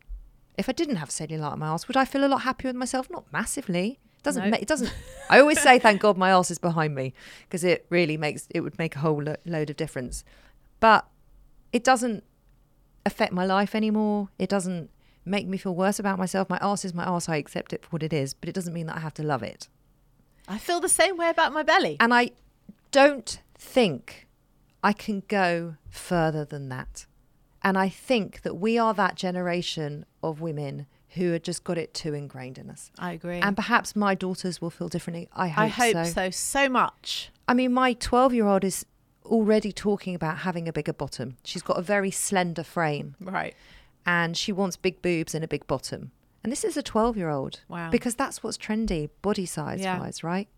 S1: If I didn't have cellulite on my arse, would I feel a lot happier with myself? Not massively. It doesn't.
S2: No.
S1: Ma- it doesn't. [laughs] I always say, thank God my arse is behind me, because it really makes it would make a whole lo- load of difference. But it doesn't affect my life anymore. It doesn't make me feel worse about myself. My arse is my arse. I accept it for what it is, but it doesn't mean that I have to love it.
S2: I feel the same way about my belly.
S1: And I don't think I can go further than that. And I think that we are that generation of women who have just got it too ingrained in us.
S2: I agree.
S1: And perhaps my daughters will feel differently. I hope,
S2: I hope
S1: so.
S2: so. so much.
S1: I mean, my 12 year old is already talking about having a bigger bottom. She's got a very slender frame
S2: Right.
S1: and she wants big boobs and a big bottom. And this is a 12 year old.
S2: Wow.
S1: Because that's what's trendy, body size
S2: Yeah.
S1: wise, right?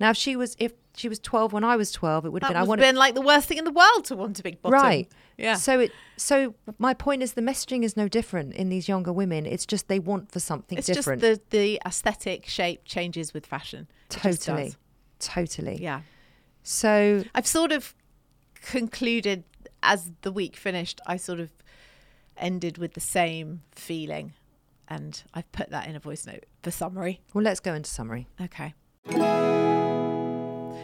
S1: Now, if she was if she was 12 when I was 12, it would have
S2: That
S1: been I
S2: would have been like the worst thing in the world to want a big bottom.
S1: Right.
S2: Yeah.
S1: So it so my point is the messaging is no different in these younger women. It's just they want for something
S2: it's
S1: different.
S2: just the the aesthetic shape changes with fashion.
S1: Totally. Totally.
S2: Yeah.
S1: So
S2: I've sort of concluded as the week finished, I sort of ended with the same feeling. And I've put that in a voice note for summary.
S1: well let's go into summary.
S2: Okay.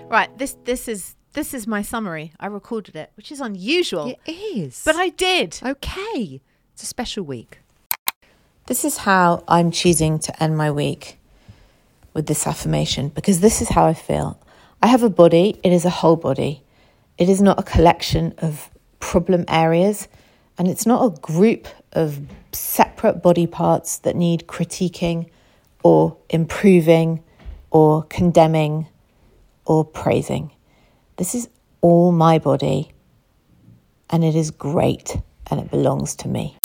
S2: Right, this this is this is my summary. I recorded it, which is unusual.
S1: It is.
S2: But I did.
S1: Okay. It's a special week.
S5: This is how I'm choosing to end my week with this affirmation because this is how I feel. I have a body, it is a whole body. It is not a collection of problem areas and it's not a group of separate body parts that need critiquing or improving or condemning or praising. This is all my body and it is great and it belongs to me.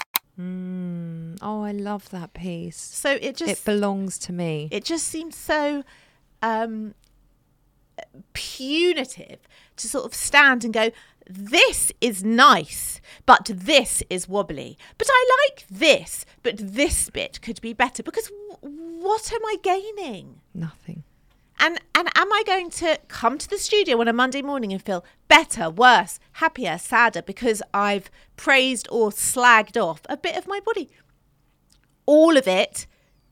S1: Oh, I love that piece.
S2: So it just
S1: it belongs to me.
S2: it just seems so um punitive to sort of stand and go this is nice but this is wobbly but i like this but this bit could be better because w- what am i gaining
S1: Nothing.
S2: And and am i going to come to the studio on a monday morning and feel better worse happier sadder because i've praised or slagged off a bit of my body all of it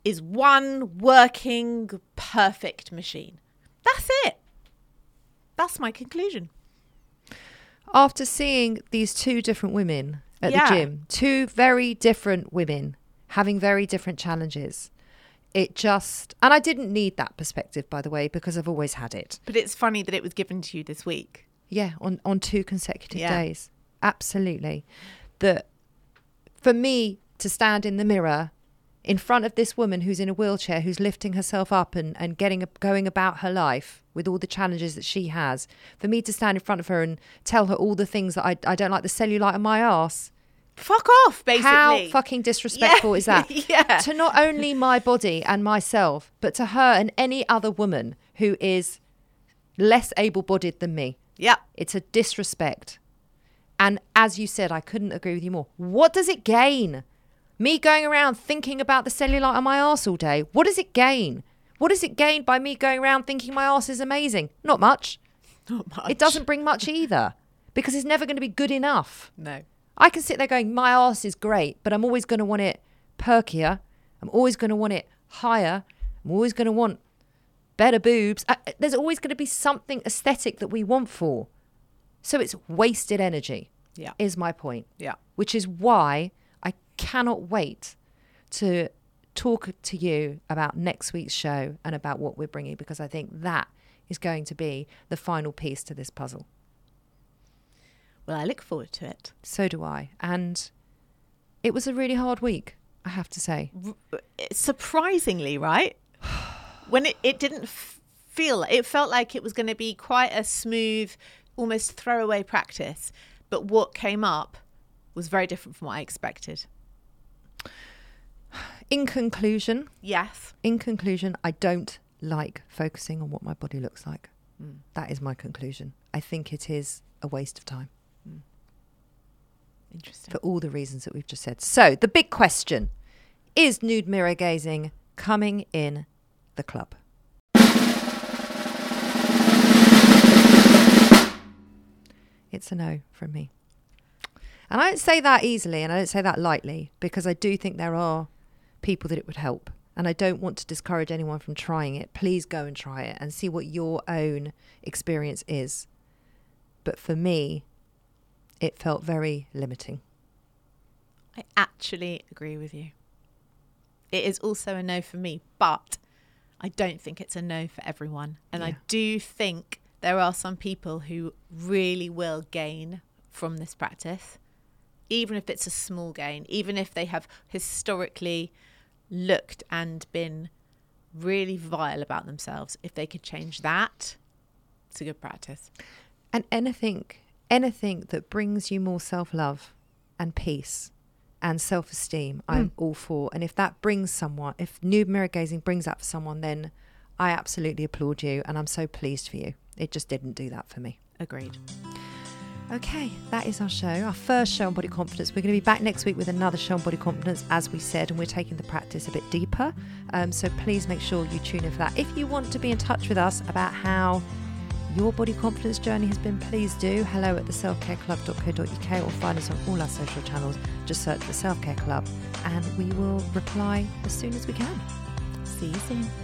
S2: is one working perfect machine. That's it. That's my conclusion.
S1: After seeing these two different women at
S2: Yeah.
S1: the gym, two very different women having very different challenges, it just, and I didn't need that perspective, by the way, because I've always had it.
S2: But it's funny that it was given to you this week.
S1: Yeah, on, on two consecutive
S2: Yeah.
S1: days. Absolutely. That for me to stand in the mirror in front of this woman who's in a wheelchair, who's lifting herself up and, and getting going about her life with all the challenges that she has, for me to stand in front of her and tell her all the things that I, I don't like the cellulite on my ass.
S2: Fuck off, basically.
S1: How fucking disrespectful is that? [laughs]
S2: Yeah.
S1: To not only my body and myself, but to her and any other woman who is less able bodied than me.
S2: Yeah.
S1: It's a disrespect. And as you said, I couldn't agree with you more. What does it gain? Me going around thinking about the cellulite on my ass all day, what does it gain? What does it gain by me going around thinking my ass is amazing? Not much.
S2: Not much.
S1: It doesn't bring much either because it's never going to be good enough.
S2: No.
S1: I can sit there going, my arse is great, but I'm always going to want it perkier. I'm always going to want it higher. I'm always going to want better boobs. Uh, there's always going to be something aesthetic that we want for. So it's wasted energy,
S2: Yeah.
S1: is my point.
S2: Yeah.
S1: Which is why I cannot wait to talk to you about next week's show and about what we're bringing because I think that is going to be the final piece to this puzzle.
S2: Well, I look forward to it.
S1: So do I. And it was a really hard week, I have to say.
S2: Eh, surprisingly, right? [sighs] When it, it didn't f- feel, it felt like it was going to be quite a smooth, almost throwaway practice. But what came up was very different from what I expected.
S1: In conclusion,
S2: Yes.
S1: in conclusion, I don't like focusing on what my body looks like. Mm. That is my conclusion. I think it is a waste of time
S2: Interesting.
S1: for all the reasons that we've just said. So, the big question is nude mirror gazing coming in the club? It's a no from me. And I don't say that easily and I don't say that lightly because I do think there are people that it would help. And I don't want to discourage anyone from trying it. Please go and try it and see what your own experience is. But for me, it felt very limiting.
S2: I actually agree with you. It is also a no for me, but I don't think it's a no for everyone. And I do think there are some people who really will gain from this practice, even if it's a small gain, even if they have historically looked and been really vile about themselves. If they could change that, it's a good practice.
S1: And anything, anything that brings you more self love and peace and self esteem, I'm all for. And if that brings someone, if nude mirror gazing brings that for someone, then I absolutely applaud you and I'm so pleased for you. It just didn't do that for me.
S2: Agreed.
S1: Okay, that is our show, our first show on body confidence. We're going to be back next week with another show on body confidence, as we said, and we're taking the practice a bit deeper. Um, so please make sure you tune in for that. If you want to be in touch with us about how your body confidence journey has been, please do. Hello at the selfcareclub.co.uk or find us on all our social channels. Just search for Self Care Club and we will reply as soon as we can.
S2: See you soon.